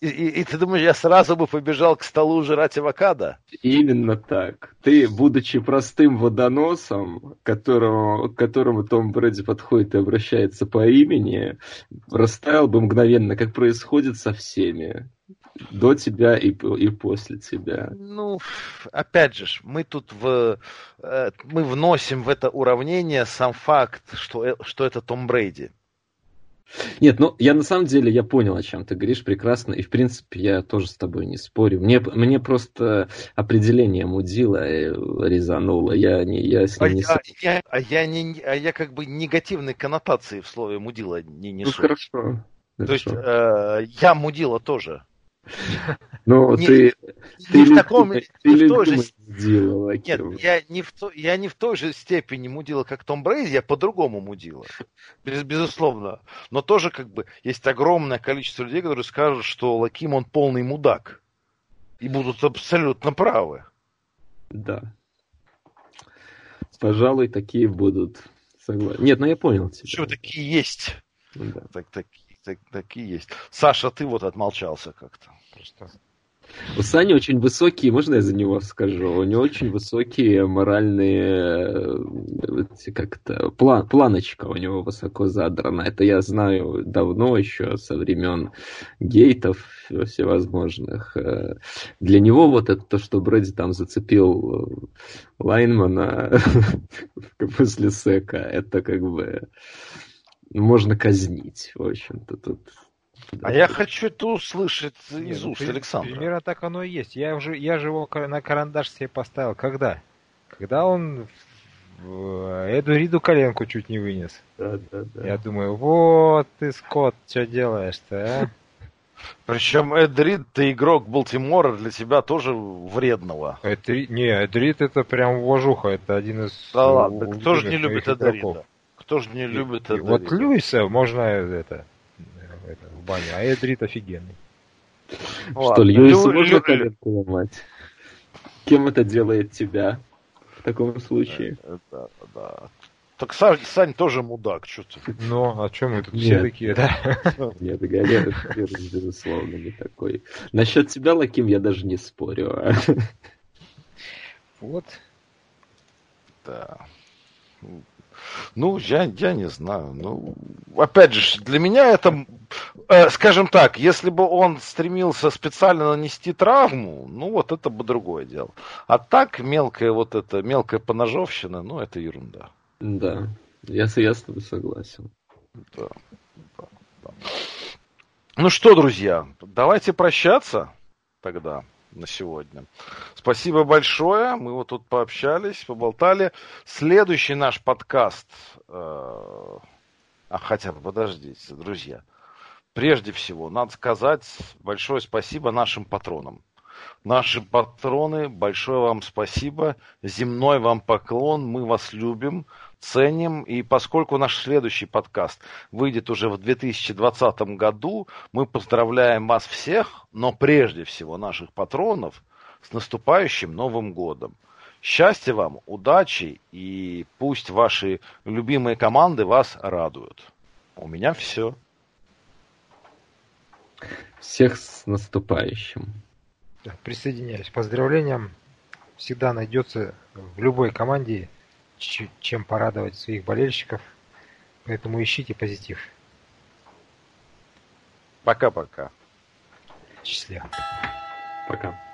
И, ты думаешь, я сразу бы побежал к столу жрать авокадо? Именно так. Ты, будучи простым водоносом, которому, к которому Том Брэди подходит и обращается по имени, растаял бы мгновенно, как происходит со всеми до тебя и, и после тебя. Ну, опять же, мы тут в, э, мы вносим в это уравнение сам факт, что, э, что это Том Брейди. Нет, ну я на самом деле я понял, о чем ты говоришь прекрасно, и в принципе я тоже с тобой не спорю. Мне, мне просто определение мудила э, резануло. Я, не, я с ним а, не а, я, а, я не, а я как бы негативной коннотации в слове мудила не несу. Ну хорошо. То есть э, я мудила тоже. Ну, ты, ты, в таком, ты не в той же мудила, Нет, я не, в то, я не в той же степени мудила, как Том Брейзи, я по-другому мудила. Без, безусловно. Но тоже как бы есть огромное количество людей, которые скажут, что Лаким он полный мудак. И будут абсолютно правы. Да. Пожалуй, такие будут. Согласен. Нет, ну я понял тебя. Что такие есть. Да. Так, такие так, такие есть. Саша, ты вот отмолчался как-то. Просто. У Сани очень высокие, можно я за него скажу? У него очень высокие моральные, как-то, план, планочка у него высоко задрана. Это я знаю давно еще, со времен гейтов всевозможных. Для него вот это то, что Брэди там зацепил Лайнмана [laughs] после Сека, это как бы можно казнить, в общем-то, тут. А я хочу это услышать из ну, уст Александра. Примерно так оно и есть. Я, уже, я же его на карандаш себе поставил. Когда? Когда он Эду Риду коленку чуть не вынес. Да, да, да. Я думаю, вот ты, Скотт, что делаешь-то, а? [laughs] Причем Эдрид, ты игрок Балтимора, для тебя тоже вредного. Эдрид, не, Эдрид это прям вожуха, это один из... Да ладно, кто же не любит Эдрида? Кто же не любит это? Вот Льюиса можно это, это в баню, а Эдрит офигенный. Что, Льюису можно коленку ломать? Кем это делает тебя в таком случае? Э, да, да. Так Сань, Сань тоже мудак, что ты. Ну, а чем мы тут Нет. все такие, да? [laughs] Нет, Галер, безусловно, не такой. Насчет тебя, Лаким, я даже не спорю. Вот. Да. Ну, я, я не знаю. Ну, опять же, для меня это, э, скажем так, если бы он стремился специально нанести травму, ну, вот это бы другое дело. А так, мелкая вот эта, мелкая поножовщина, ну, это ерунда. Да, я, я с тобой согласен. Да, да, да. Ну что, друзья, давайте прощаться тогда на сегодня. Спасибо большое. Мы вот тут пообщались, поболтали. Следующий наш подкаст... Э, а хотя бы подождите, друзья. Прежде всего, надо сказать большое спасибо нашим патронам. Наши патроны, большое вам спасибо. Земной вам поклон. Мы вас любим ценим. И поскольку наш следующий подкаст выйдет уже в 2020 году, мы поздравляем вас всех, но прежде всего наших патронов, с наступающим Новым годом. Счастья вам, удачи и пусть ваши любимые команды вас радуют. У меня все. Всех с наступающим. Присоединяюсь. Поздравлениям всегда найдется в любой команде чем порадовать своих болельщиков. Поэтому ищите позитив. Пока-пока. Счастливо. Пока.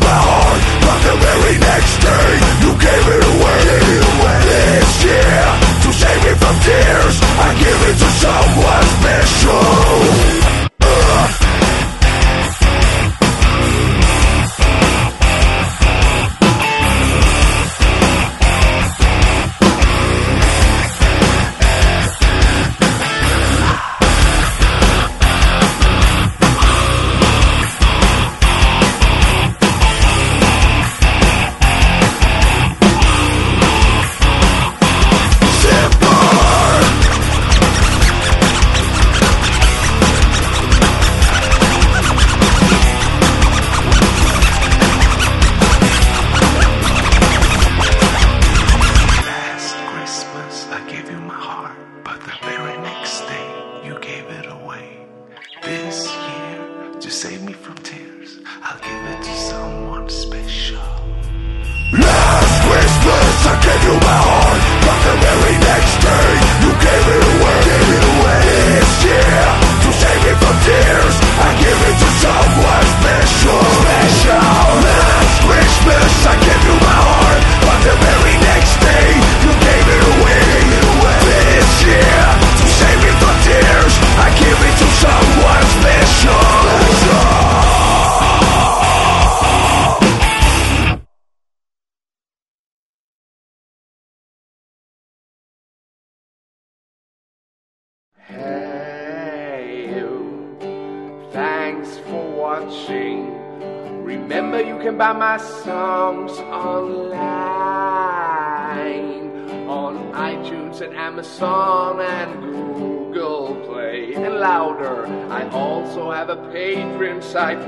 my heart But the very next day You gave it away, gave it away. This year To save me from tears I give it to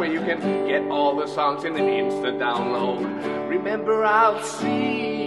where you can get all the songs in an instant download. Remember, I'll see